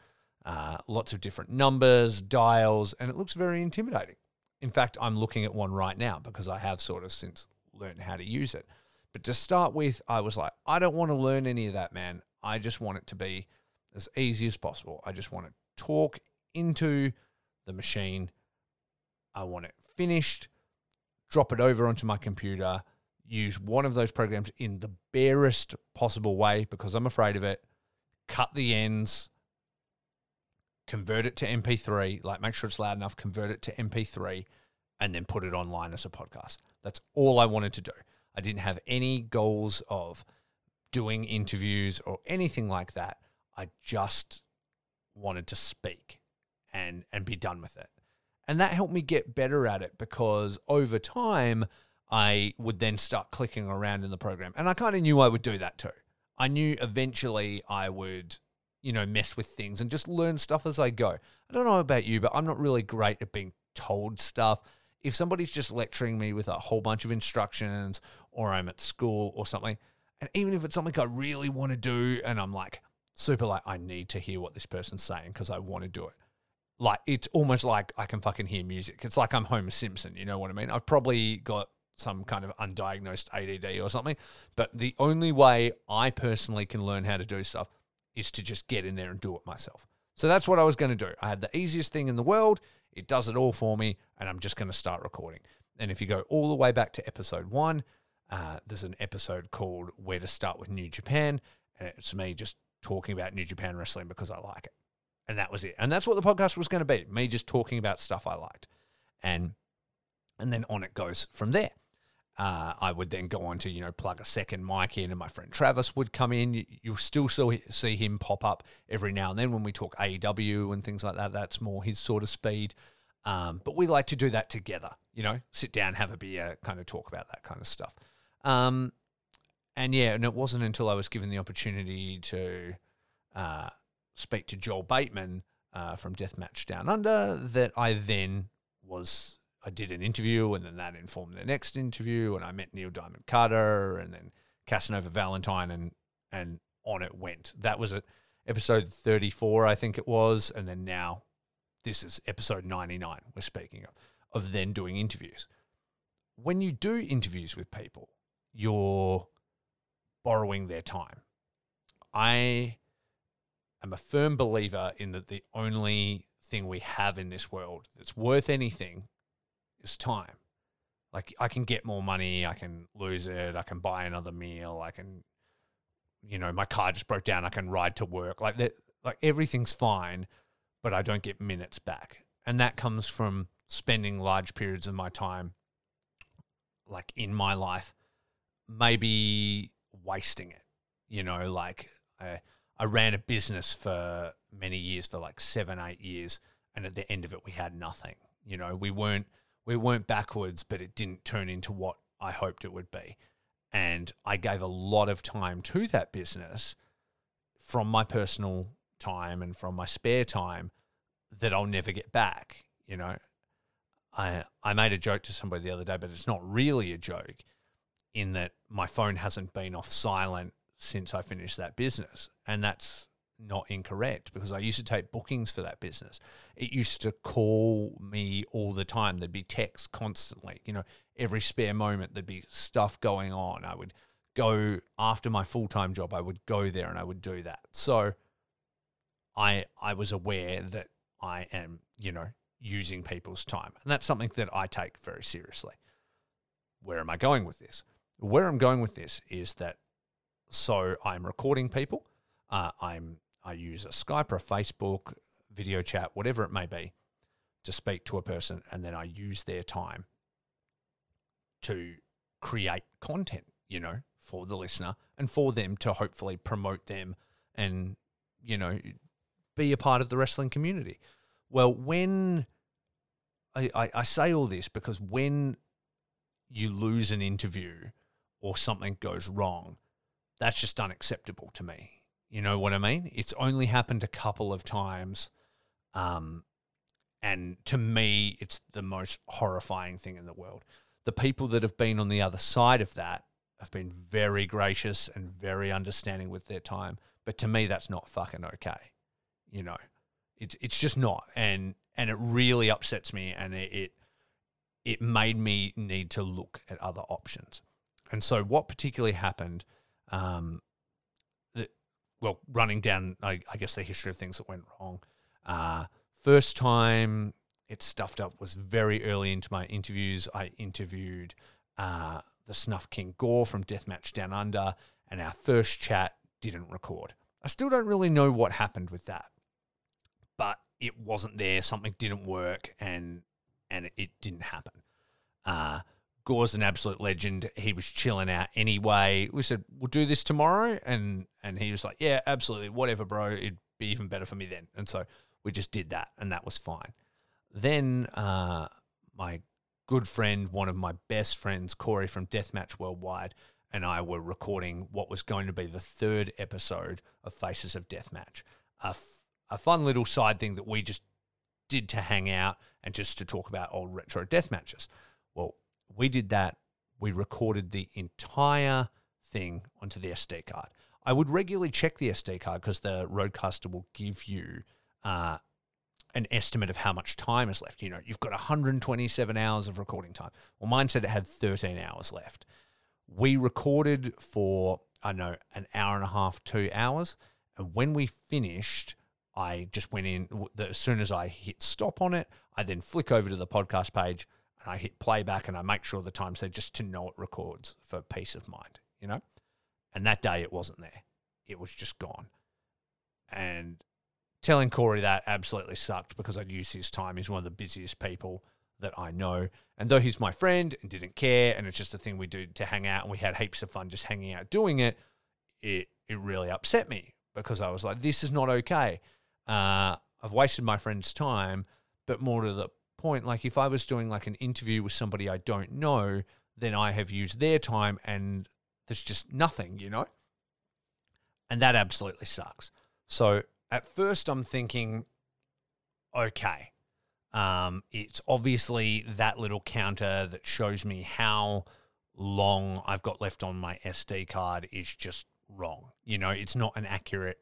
S2: uh, lots of different numbers, dials, and it looks very intimidating. In fact, I'm looking at one right now because I have sort of since learned how to use it. But to start with, I was like, I don't want to learn any of that, man. I just want it to be as easy as possible. I just want to talk into the machine. I want it finished, drop it over onto my computer, use one of those programs in the barest possible way because I'm afraid of it, cut the ends, convert it to MP3, like make sure it's loud enough, convert it to MP3, and then put it online as a podcast. That's all I wanted to do. I didn't have any goals of doing interviews or anything like that. I just wanted to speak and and be done with it. And that helped me get better at it because over time I would then start clicking around in the program. And I kind of knew I would do that too. I knew eventually I would, you know, mess with things and just learn stuff as I go. I don't know about you, but I'm not really great at being told stuff. If somebody's just lecturing me with a whole bunch of instructions or I'm at school or something, and even if it's something I really want to do and I'm like super like I need to hear what this person's saying because I want to do it like it's almost like I can fucking hear music. It's like I'm Homer Simpson, you know what I mean? I've probably got some kind of undiagnosed ADD or something, but the only way I personally can learn how to do stuff is to just get in there and do it myself. So that's what I was going to do. I had the easiest thing in the world. It does it all for me, and I'm just going to start recording. And if you go all the way back to episode one, uh, there's an episode called Where to Start with New Japan. And it's me just talking about New Japan Wrestling because I like it and that was it. And that's what the podcast was going to be: me just talking about stuff I liked, and and then on it goes from there. Uh, I would then go on to you know plug a second mic in, and my friend Travis would come in. You'll still see him pop up every now and then when we talk AEW and things like that. That's more his sort of speed. Um, but we like to do that together. You know, sit down, have a beer, kind of talk about that kind of stuff. Um, and yeah, and it wasn't until I was given the opportunity to uh, speak to Joel Bateman uh, from Deathmatch Down Under that I then was I did an interview and then that informed the next interview and I met Neil Diamond Cutter and then Casanova Valentine and and on it went. That was at episode 34 I think it was and then now this is episode 99 we're speaking of of then doing interviews. When you do interviews with people, you're borrowing their time. I am a firm believer in that the only thing we have in this world that's worth anything is time. Like I can get more money, I can lose it, I can buy another meal, I can, you know, my car just broke down, I can ride to work. Like that, like everything's fine, but I don't get minutes back, and that comes from spending large periods of my time, like in my life, maybe wasting it. You know, like. I, I ran a business for many years, for like seven, eight years, and at the end of it, we had nothing. You know, we weren't we weren't backwards, but it didn't turn into what I hoped it would be. And I gave a lot of time to that business from my personal time and from my spare time that I'll never get back. You know, I I made a joke to somebody the other day, but it's not really a joke in that my phone hasn't been off silent since I finished that business. And that's not incorrect because I used to take bookings for that business. It used to call me all the time. There'd be texts constantly. You know, every spare moment there'd be stuff going on. I would go after my full time job. I would go there and I would do that. So I I was aware that I am you know using people's time, and that's something that I take very seriously. Where am I going with this? Where I'm going with this is that so I'm recording people. Uh, I'm I use a Skype or a Facebook video chat, whatever it may be, to speak to a person, and then I use their time to create content, you know, for the listener and for them to hopefully promote them and, you know, be a part of the wrestling community. Well, when I, I, I say all this because when you lose an interview or something goes wrong, that's just unacceptable to me. You know what I mean? It's only happened a couple of times. Um, and to me, it's the most horrifying thing in the world. The people that have been on the other side of that have been very gracious and very understanding with their time. But to me, that's not fucking okay. You know, it's it's just not, and and it really upsets me, and it, it it made me need to look at other options. And so, what particularly happened? Um, that well, running down, I, I guess the history of things that went wrong. Uh, first time it stuffed up was very early into my interviews. I interviewed uh, the Snuff King Gore from Deathmatch Down Under, and our first chat didn't record. I still don't really know what happened with that, but it wasn't there. Something didn't work, and and it didn't happen. Uh, Gore's an absolute legend. He was chilling out anyway. We said we'll do this tomorrow, and and he was like, "Yeah, absolutely, whatever, bro. It'd be even better for me then." And so we just did that, and that was fine. Then uh, my good friend, one of my best friends, Corey from Deathmatch Worldwide, and I were recording what was going to be the third episode of Faces of Deathmatch. A, f- a fun little side thing that we just did to hang out and just to talk about old retro death matches. Well, we did that. We recorded the entire thing onto the SD card. I would regularly check the SD card because the Rodecaster will give you uh, an estimate of how much time is left. You know, you've got 127 hours of recording time. Well, mine said it had 13 hours left. We recorded for, I know, an hour and a half, two hours. And when we finished, I just went in. As soon as I hit stop on it, I then flick over to the podcast page and I hit playback and I make sure the time's there just to know it records for peace of mind, you know? And that day it wasn't there. It was just gone. And telling Corey that absolutely sucked because I'd used his time. He's one of the busiest people that I know. And though he's my friend and didn't care, and it's just a thing we do to hang out, and we had heaps of fun just hanging out doing it, it, it really upset me because I was like, this is not okay. Uh, I've wasted my friend's time, but more to the point, like if I was doing like an interview with somebody I don't know, then I have used their time and there's just nothing, you know? And that absolutely sucks. So at first I'm thinking, okay, um, it's obviously that little counter that shows me how long I've got left on my SD card is just wrong. You know, it's not an accurate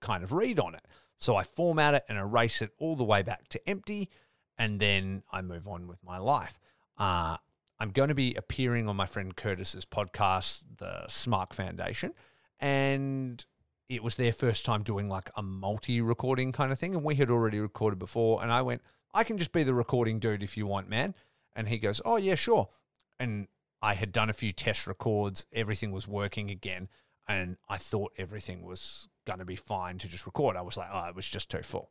S2: kind of read on it. So I format it and erase it all the way back to empty, and then I move on with my life. Uh, I'm going to be appearing on my friend Curtis's podcast, the Smart Foundation, and it was their first time doing like a multi recording kind of thing. And we had already recorded before. And I went, I can just be the recording dude if you want, man. And he goes, Oh, yeah, sure. And I had done a few test records, everything was working again. And I thought everything was going to be fine to just record. I was like, Oh, it was just too full.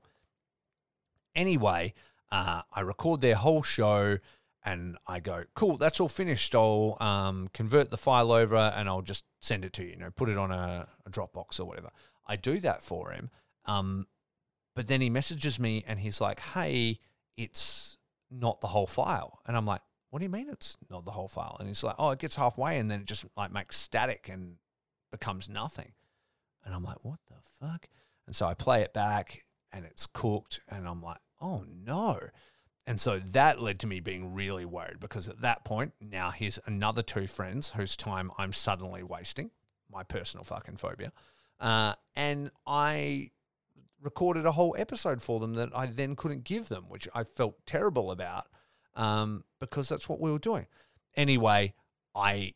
S2: Anyway, uh, I record their whole show and I go, cool, that's all finished. I'll um, convert the file over and I'll just send it to you, you know, put it on a, a Dropbox or whatever. I do that for him. Um, but then he messages me and he's like, hey, it's not the whole file. And I'm like, what do you mean it's not the whole file? And he's like, oh, it gets halfway and then it just like makes static and becomes nothing. And I'm like, what the fuck? And so I play it back and it's cooked and I'm like, oh no. And so that led to me being really worried because at that point, now here's another two friends whose time I'm suddenly wasting, my personal fucking phobia. Uh, and I recorded a whole episode for them that I then couldn't give them, which I felt terrible about um, because that's what we were doing. Anyway, I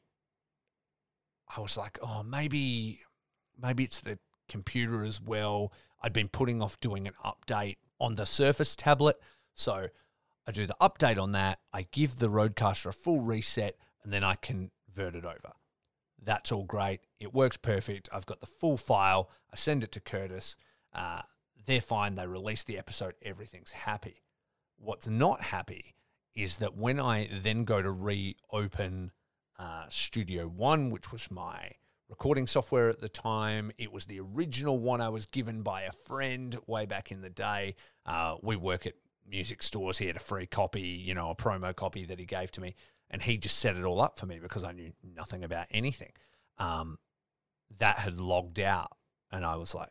S2: I was like, oh, maybe maybe it's the computer as well. I'd been putting off doing an update on the Surface tablet, so I do the update on that. I give the Rodecaster a full reset and then I convert it over. That's all great. It works perfect. I've got the full file. I send it to Curtis. Uh, they're fine. They release the episode. Everything's happy. What's not happy is that when I then go to reopen uh, Studio One, which was my recording software at the time, it was the original one I was given by a friend way back in the day. Uh, we work at music stores. He had a free copy, you know, a promo copy that he gave to me, and he just set it all up for me because I knew nothing about anything. Um, that had logged out, and I was like,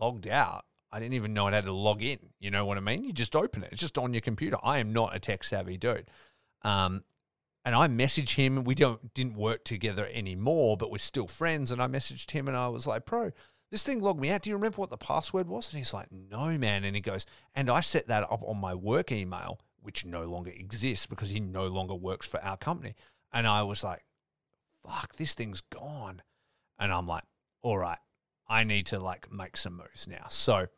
S2: logged out. I didn't even know I had to log in. You know what I mean? You just open it. It's just on your computer. I am not a tech savvy dude. Um, and I messaged him. We don't didn't work together anymore, but we're still friends. And I messaged him, and I was like, "Bro, this thing logged me out. Do you remember what the password was?" And he's like, "No, man." And he goes, "And I set that up on my work email, which no longer exists because he no longer works for our company." And I was like, "Fuck, this thing's gone." And I'm like, "All right, I need to like make some moves now." So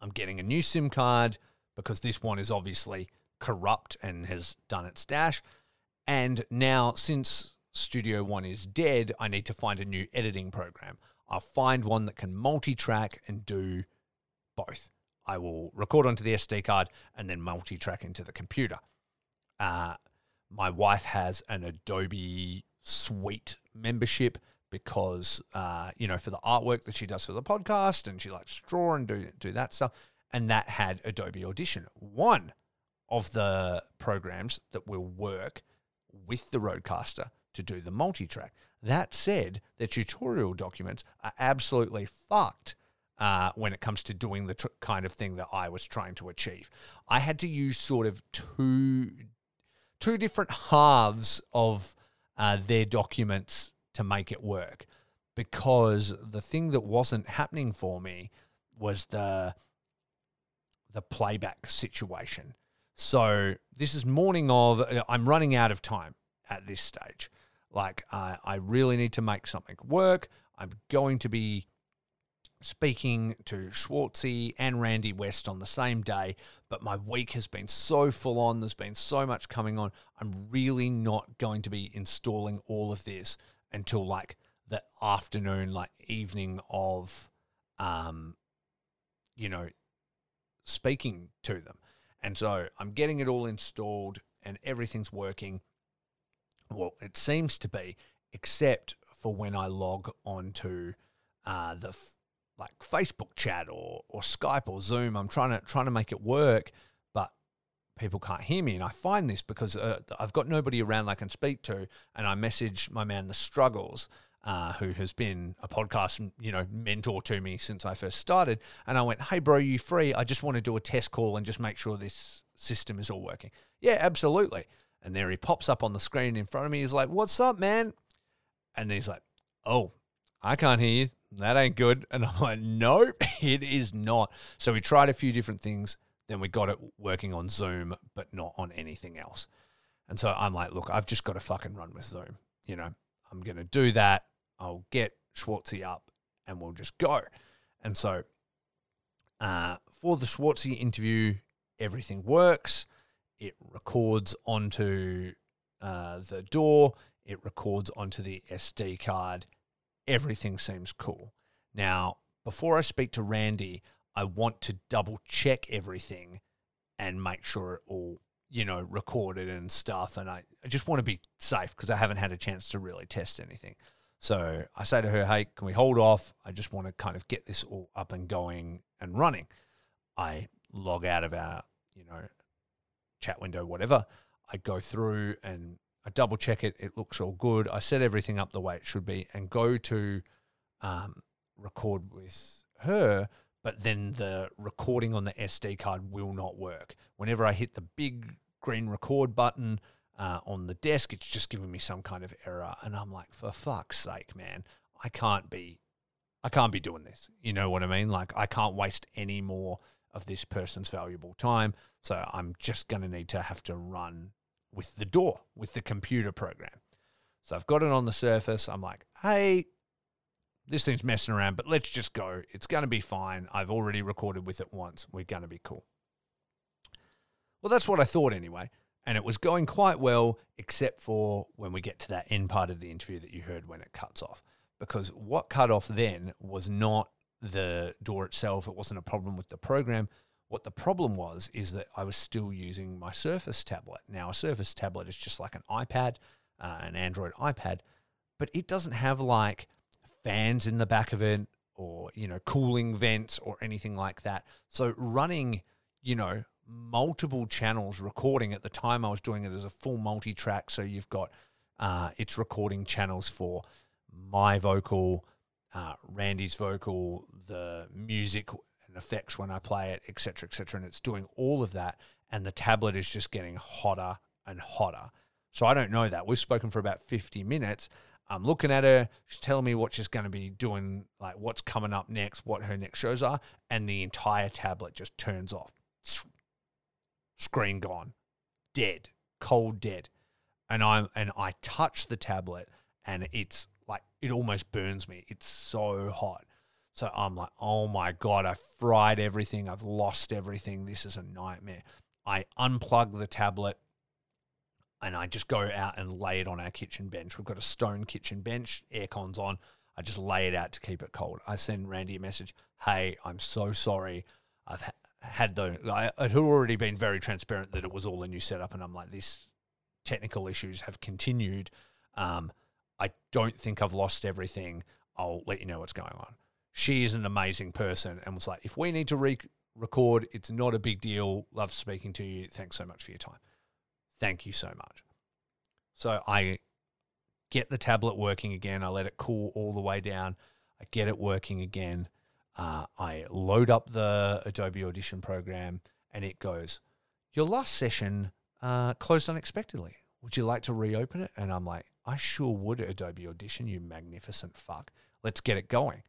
S2: I'm getting a new SIM card because this one is obviously corrupt and has done its dash. And now, since Studio One is dead, I need to find a new editing program. I'll find one that can multi track and do both. I will record onto the SD card and then multi track into the computer. Uh, my wife has an Adobe Suite membership because uh, you know for the artwork that she does for the podcast and she likes to draw and do do that stuff and that had Adobe Audition one of the programs that will work with the Rodecaster to do the multi-track that said the tutorial documents are absolutely fucked uh, when it comes to doing the tr- kind of thing that I was trying to achieve I had to use sort of two two different halves of uh, their documents to make it work because the thing that wasn't happening for me was the the playback situation. So this is morning of I'm running out of time at this stage. Like uh, I really need to make something work. I'm going to be speaking to Schwartzy and Randy West on the same day, but my week has been so full on. There's been so much coming on. I'm really not going to be installing all of this until like the afternoon, like evening of, um, you know, speaking to them. And so I'm getting it all installed and everything's working. Well, it seems to be, except for when I log onto uh, the f- like Facebook chat or or Skype or Zoom. I'm trying to trying to make it work, but people can't hear me. And I find this because uh, I've got nobody around I can speak to, and I message my man the struggles, uh, who has been a podcast, you know, mentor to me since I first started. And I went, "Hey, bro, you free? I just want to do a test call and just make sure this system is all working." Yeah, absolutely. And there he pops up on the screen in front of me. He's like, "What's up, man?" And he's like, "Oh, I can't hear you. That ain't good." And I'm like, "Nope, it is not." So we tried a few different things. Then we got it working on Zoom, but not on anything else. And so I'm like, look, I've just got to fucking run with Zoom. You know, I'm going to do that. I'll get Schwartzy up and we'll just go. And so uh, for the Schwartzy interview, everything works. It records onto uh, the DAW, it records onto the SD card. Everything seems cool. Now, before I speak to Randy, I want to double check everything and make sure it all, you know, recorded and stuff. And I, I just want to be safe because I haven't had a chance to really test anything. So I say to her, hey, can we hold off? I just want to kind of get this all up and going and running. I log out of our, you know, chat window, whatever. I go through and I double check it. It looks all good. I set everything up the way it should be and go to um, record with her. But then the recording on the SD card will not work. Whenever I hit the big green record button, uh, on the desk. It's just giving me some kind of error, and I'm like, for fuck's sake, man, I can't be, I can't be doing this. You know what I mean? Like, I can't waste any more of this person's valuable time. So I'm just going to need to have to run with the DAW with the computer program. So I've got it on the surface. I'm like, hey, this thing's messing around, but let's just go. It's going to be fine. I've already recorded with it once. We're going to be cool. Well, that's what I thought anyway and it was going quite well, except for when we get to that end part of the interview that you heard when it cuts off. Because what cut off then was not the DAW itself. It wasn't a problem with the program. What the problem was is that I was still using my Surface tablet. Now, a Surface tablet is just like an iPad, uh, an Android iPad, but it doesn't have like fans in the back of it or, you know, cooling vents or anything like that. So running, you know, multiple channels recording at the time I was doing it as a full multi track. So you've got uh, it's recording channels for my vocal, uh, Randy's vocal, the music and effects when I play it, etc., etc. And it's doing all of that, and the tablet is just getting hotter and hotter. So I don't know that. We've spoken for about 50 minutes. I'm looking at her. She's telling me what she's going to be doing, like what's coming up next, what her next shows are, and the entire tablet just turns off. Screen gone, dead, cold dead, and I'm and I touch the tablet, and it's like it almost burns me. It's so hot. So I'm like, oh my God, I've fried everything. I've lost everything. This is a nightmare. I unplug the tablet and I just go out and lay it on our kitchen bench. We've got a stone kitchen bench, aircon's on. I just lay it out to keep it cold. I send Randy a message Hey, I'm so sorry. I've ha- had the, I, had already been very transparent that it was all a new setup. And I'm like, these technical issues have continued. Um, I don't think I've lost everything. I'll let you know what's going on she is an amazing person and was like, if we need to re- record, it's not a big deal. Love speaking to you. Thanks so much for your time. Thank you so much. So I get the tablet working again. I let it cool all the way down. I get it working again. Uh, I load up the Adobe Audition program and it goes, Your last session uh, closed unexpectedly. Would you like to reopen it? And I'm like, I sure would, Adobe Audition, you magnificent fuck. Let's get it going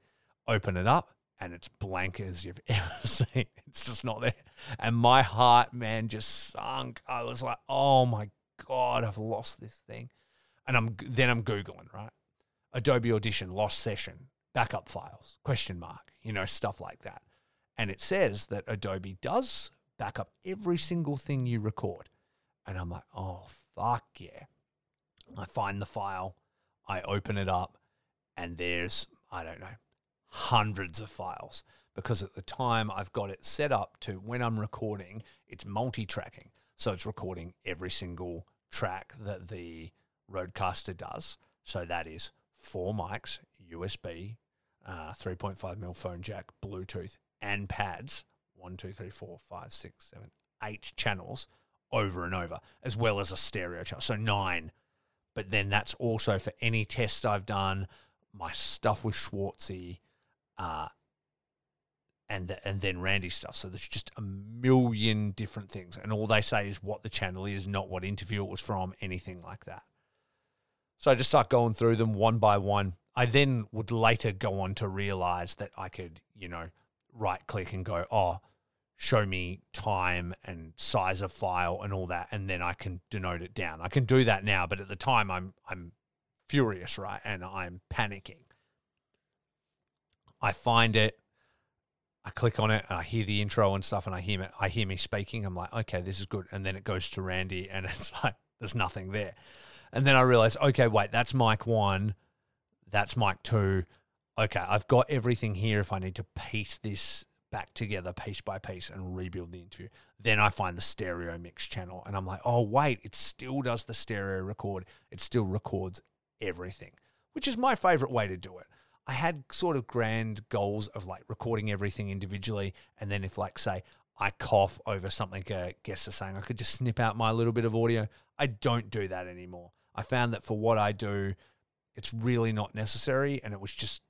S2: open it up and it's blank as you've ever seen. It's just not there. And my heart, man, just sunk. I was like, oh my God, I've lost this thing. And I'm then I'm Googling, right? Adobe Audition, lost session, backup files, question mark, you know, stuff like that. And it says that Adobe does back up every single thing you record. And I'm like, oh, fuck yeah. I find the file, I open it up, and there's, I don't know, hundreds of files because at the time I've got it set up to when I'm recording, it's multi tracking. So it's recording every single track that the Rodecaster does. So that is four mics, USB, uh, 3.5 mil phone jack, Bluetooth, and pads one, two, three, four, five, six, seven, eight channels over and over, as well as a stereo channel. So nine. But then that's also for any test I've done, my stuff with Schwartzy, uh, and and then Randy stuff. So there's just a million different things, and all they say is what the channel is, not what interview it was from, anything like that. So I just start going through them one by one. I then would later go on to realize that I could, you know, right click and go, oh, show me time and size of file and all that, and then I can denote it down. I can do that now, but at the time I'm I'm furious, right, and I'm panicking. I find it, I click on it, and I hear the intro and stuff, and I hear me, I hear me speaking. I'm like, okay, this is good. And then it goes to Randy, and it's like there's nothing there. And then I realize, okay, wait, that's mic one, that's mic two. Okay, I've got everything here. If I need to piece this back together piece by piece and rebuild the interview, then I find the stereo mix channel, and I'm like, oh wait, it still does the stereo record. It still records everything, which is my favorite way to do it. I had sort of grand goals of like recording everything individually. And then if like, say, I cough over something uh, a guest is saying, I could just snip out my little bit of audio. I don't do that anymore. I found that for what I do, it's really not necessary. And it was just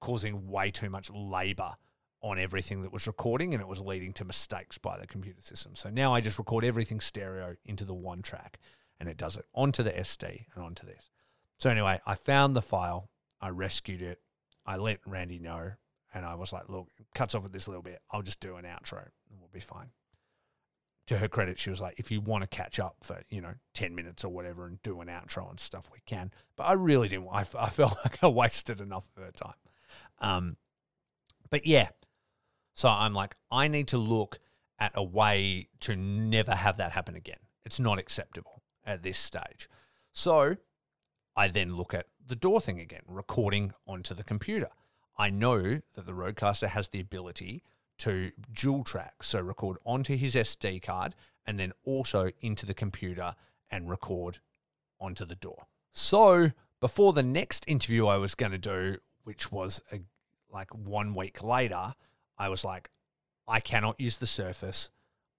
S2: causing way too much labor on everything that was recording and it was leading to mistakes by the computer system. So now I just record everything stereo into the one track and it does it onto the SD and onto this. So anyway, I found the file, I rescued it, I let Randy know, and I was like, "Look, cuts off at this little bit. I'll just do an outro, and we'll be fine." To her credit, she was like, "If you want to catch up for you know ten minutes or whatever and do an outro and stuff, we can." But I really didn't. I, I felt like I wasted enough of her time. Um, but yeah, so I'm like, I need to look at a way to never have that happen again. It's not acceptable at this stage. So I then look at the DAW thing again, recording onto the computer. I know that the Rodecaster has the ability to dual track, so record onto his SD card and then also into the computer and record onto the DAW. So before the next interview I was going to do, which was a, like one week later, I was like, I cannot use the Surface.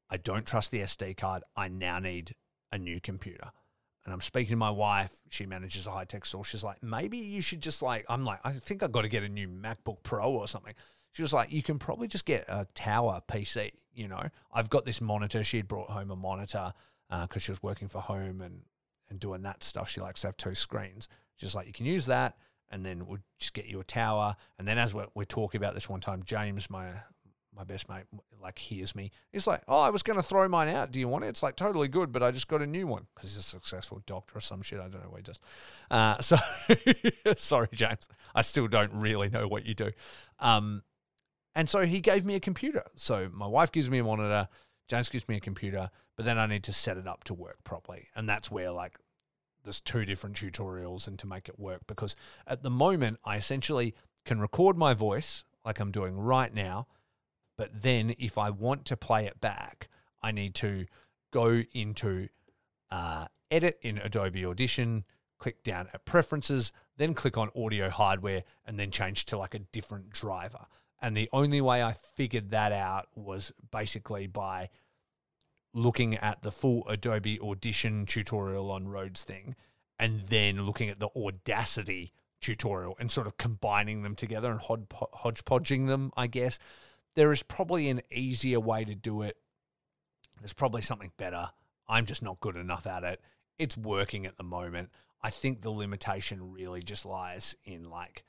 S2: I don't trust the SD card. I now need a new computer. And I'm speaking to my wife. She manages a high tech store. She's like, maybe you should just like, I'm like, I think I've got to get a new MacBook Pro or something. She was like, you can probably just get a tower PC. You know, I've got this monitor. She had brought home a monitor because uh, she was working for home and, and doing that stuff. She likes to have two screens. Just like, you can use that and then we'll just get you a tower. And then as we're, we're talking about this one time, James, my my best mate like hears me. He's like, "Oh, I was going to throw mine out. Do you want it?" It's like totally good, but I just got a new one because he's a successful doctor or some shit. I don't know what he does. Uh, so sorry, James. I still don't really know what you do. Um, and so he gave me a computer. So my wife gives me a monitor. James gives me a computer, but then I need to set it up to work properly, and that's where like there's two different tutorials and to make it work because at the moment I essentially can record my voice like I'm doing right now but then if I want to play it back, I need to go into uh, edit in Adobe Audition, click down at preferences, then click on audio hardware, and then change to like a different driver. And the only way I figured that out was basically by looking at the full Adobe Audition tutorial on Rode's thing, and then looking at the Audacity tutorial and sort of combining them together and hodgepodging them, I guess there is probably an easier way to do it. There's probably something better. I'm just not good enough at it. It's working at the moment. I think the limitation really just lies in like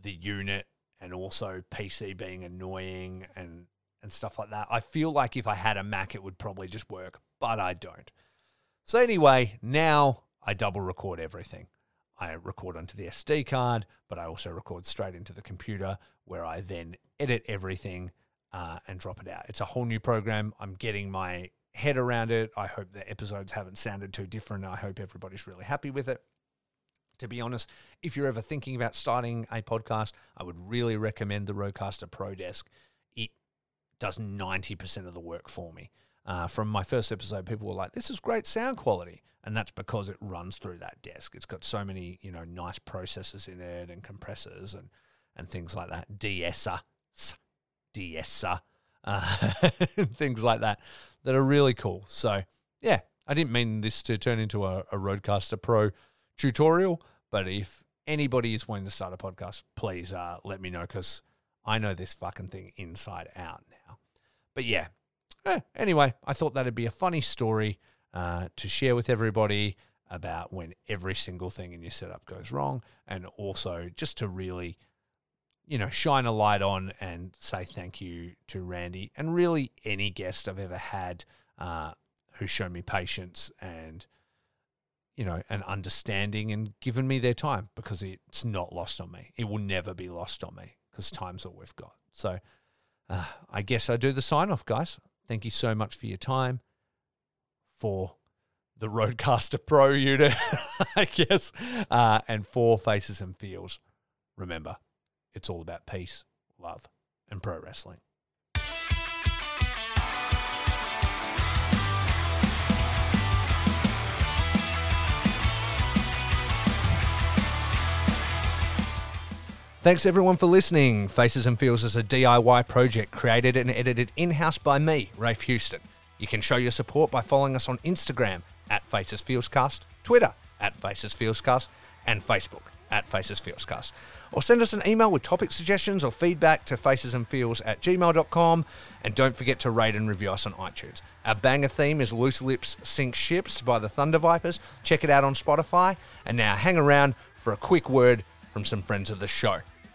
S2: the unit and also PC being annoying and and stuff like that. I feel like if I had a Mac it would probably just work, but I don't. So anyway, now I double record everything. I record onto the SD card, but I also record straight into the computer where I then edit everything uh, and drop it out. It's a whole new program. I'm getting my head around it. I hope the episodes haven't sounded too different. I hope everybody's really happy with it. To be honest, if you're ever thinking about starting a podcast, I would really recommend the Rodecaster Pro Desk. It does 90% of the work for me. Uh, from my first episode, people were like, "This is great sound quality," and that's because it runs through that desk. It's got so many, you know, nice processors in it and compressors and and things like that. De-esser, uh, things like that that are really cool. So yeah, I didn't mean this to turn into a, a Rodecaster Pro tutorial, but if anybody is wanting to start a podcast, please uh, let me know because I know this fucking thing inside out now. But yeah, eh, anyway, I thought that'd be a funny story uh, to share with everybody about when every single thing in your setup goes wrong, and also just to really, you know, shine a light on and say thank you to Randy and really any guest I've ever had uh, who's shown me patience and you know, an understanding and given me their time because it's not lost on me. It will never be lost on me because time's all we've got. So uh, I guess I do the sign off, guys. Thank you so much for your time, for the Rodecaster Pro unit, I guess, uh, and for Faces and Feels. Remember, it's all about peace, love, and pro wrestling. Thanks everyone for listening. Faces and Feels is a DIY project created and edited in house by me, Rafe Houston. You can show your support by following us on Instagram at Faces Feelscast, Twitter at Faces Feelscast, and Facebook at Faces Feelscast. Or send us an email with topic suggestions or feedback to facesandfeels at gmail.com. And don't forget to rate and review us on iTunes. Our banger theme is Loose Lips Sink Ships by the Thunder Vipers. Check it out on Spotify. And now hang around for a quick word from some friends of the show.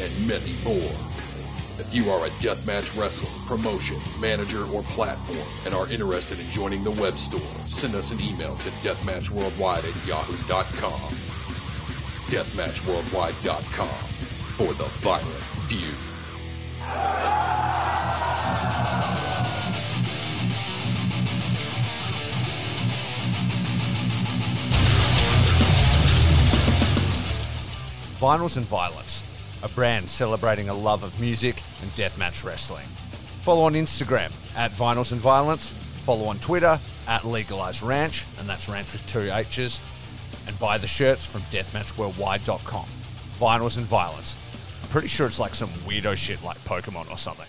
S4: and many more. If you are a deathmatch wrestler, promotion, manager, or platform and are interested in joining the web store, send us an email to deathmatchworldwide at yahoo.com. Deathmatchworldwide.com for the violent feud.
S2: Vinyls and Violence, a brand celebrating a love of music and deathmatch wrestling. Follow on Instagram at Vinyls and Violence. Follow on Twitter at Legalized Ranch, and that's Ranch with two H's. And buy the shirts from deathmatchworldwide.com. Vinyls and Violence. I'm pretty sure it's like some weirdo shit like Pokemon or something.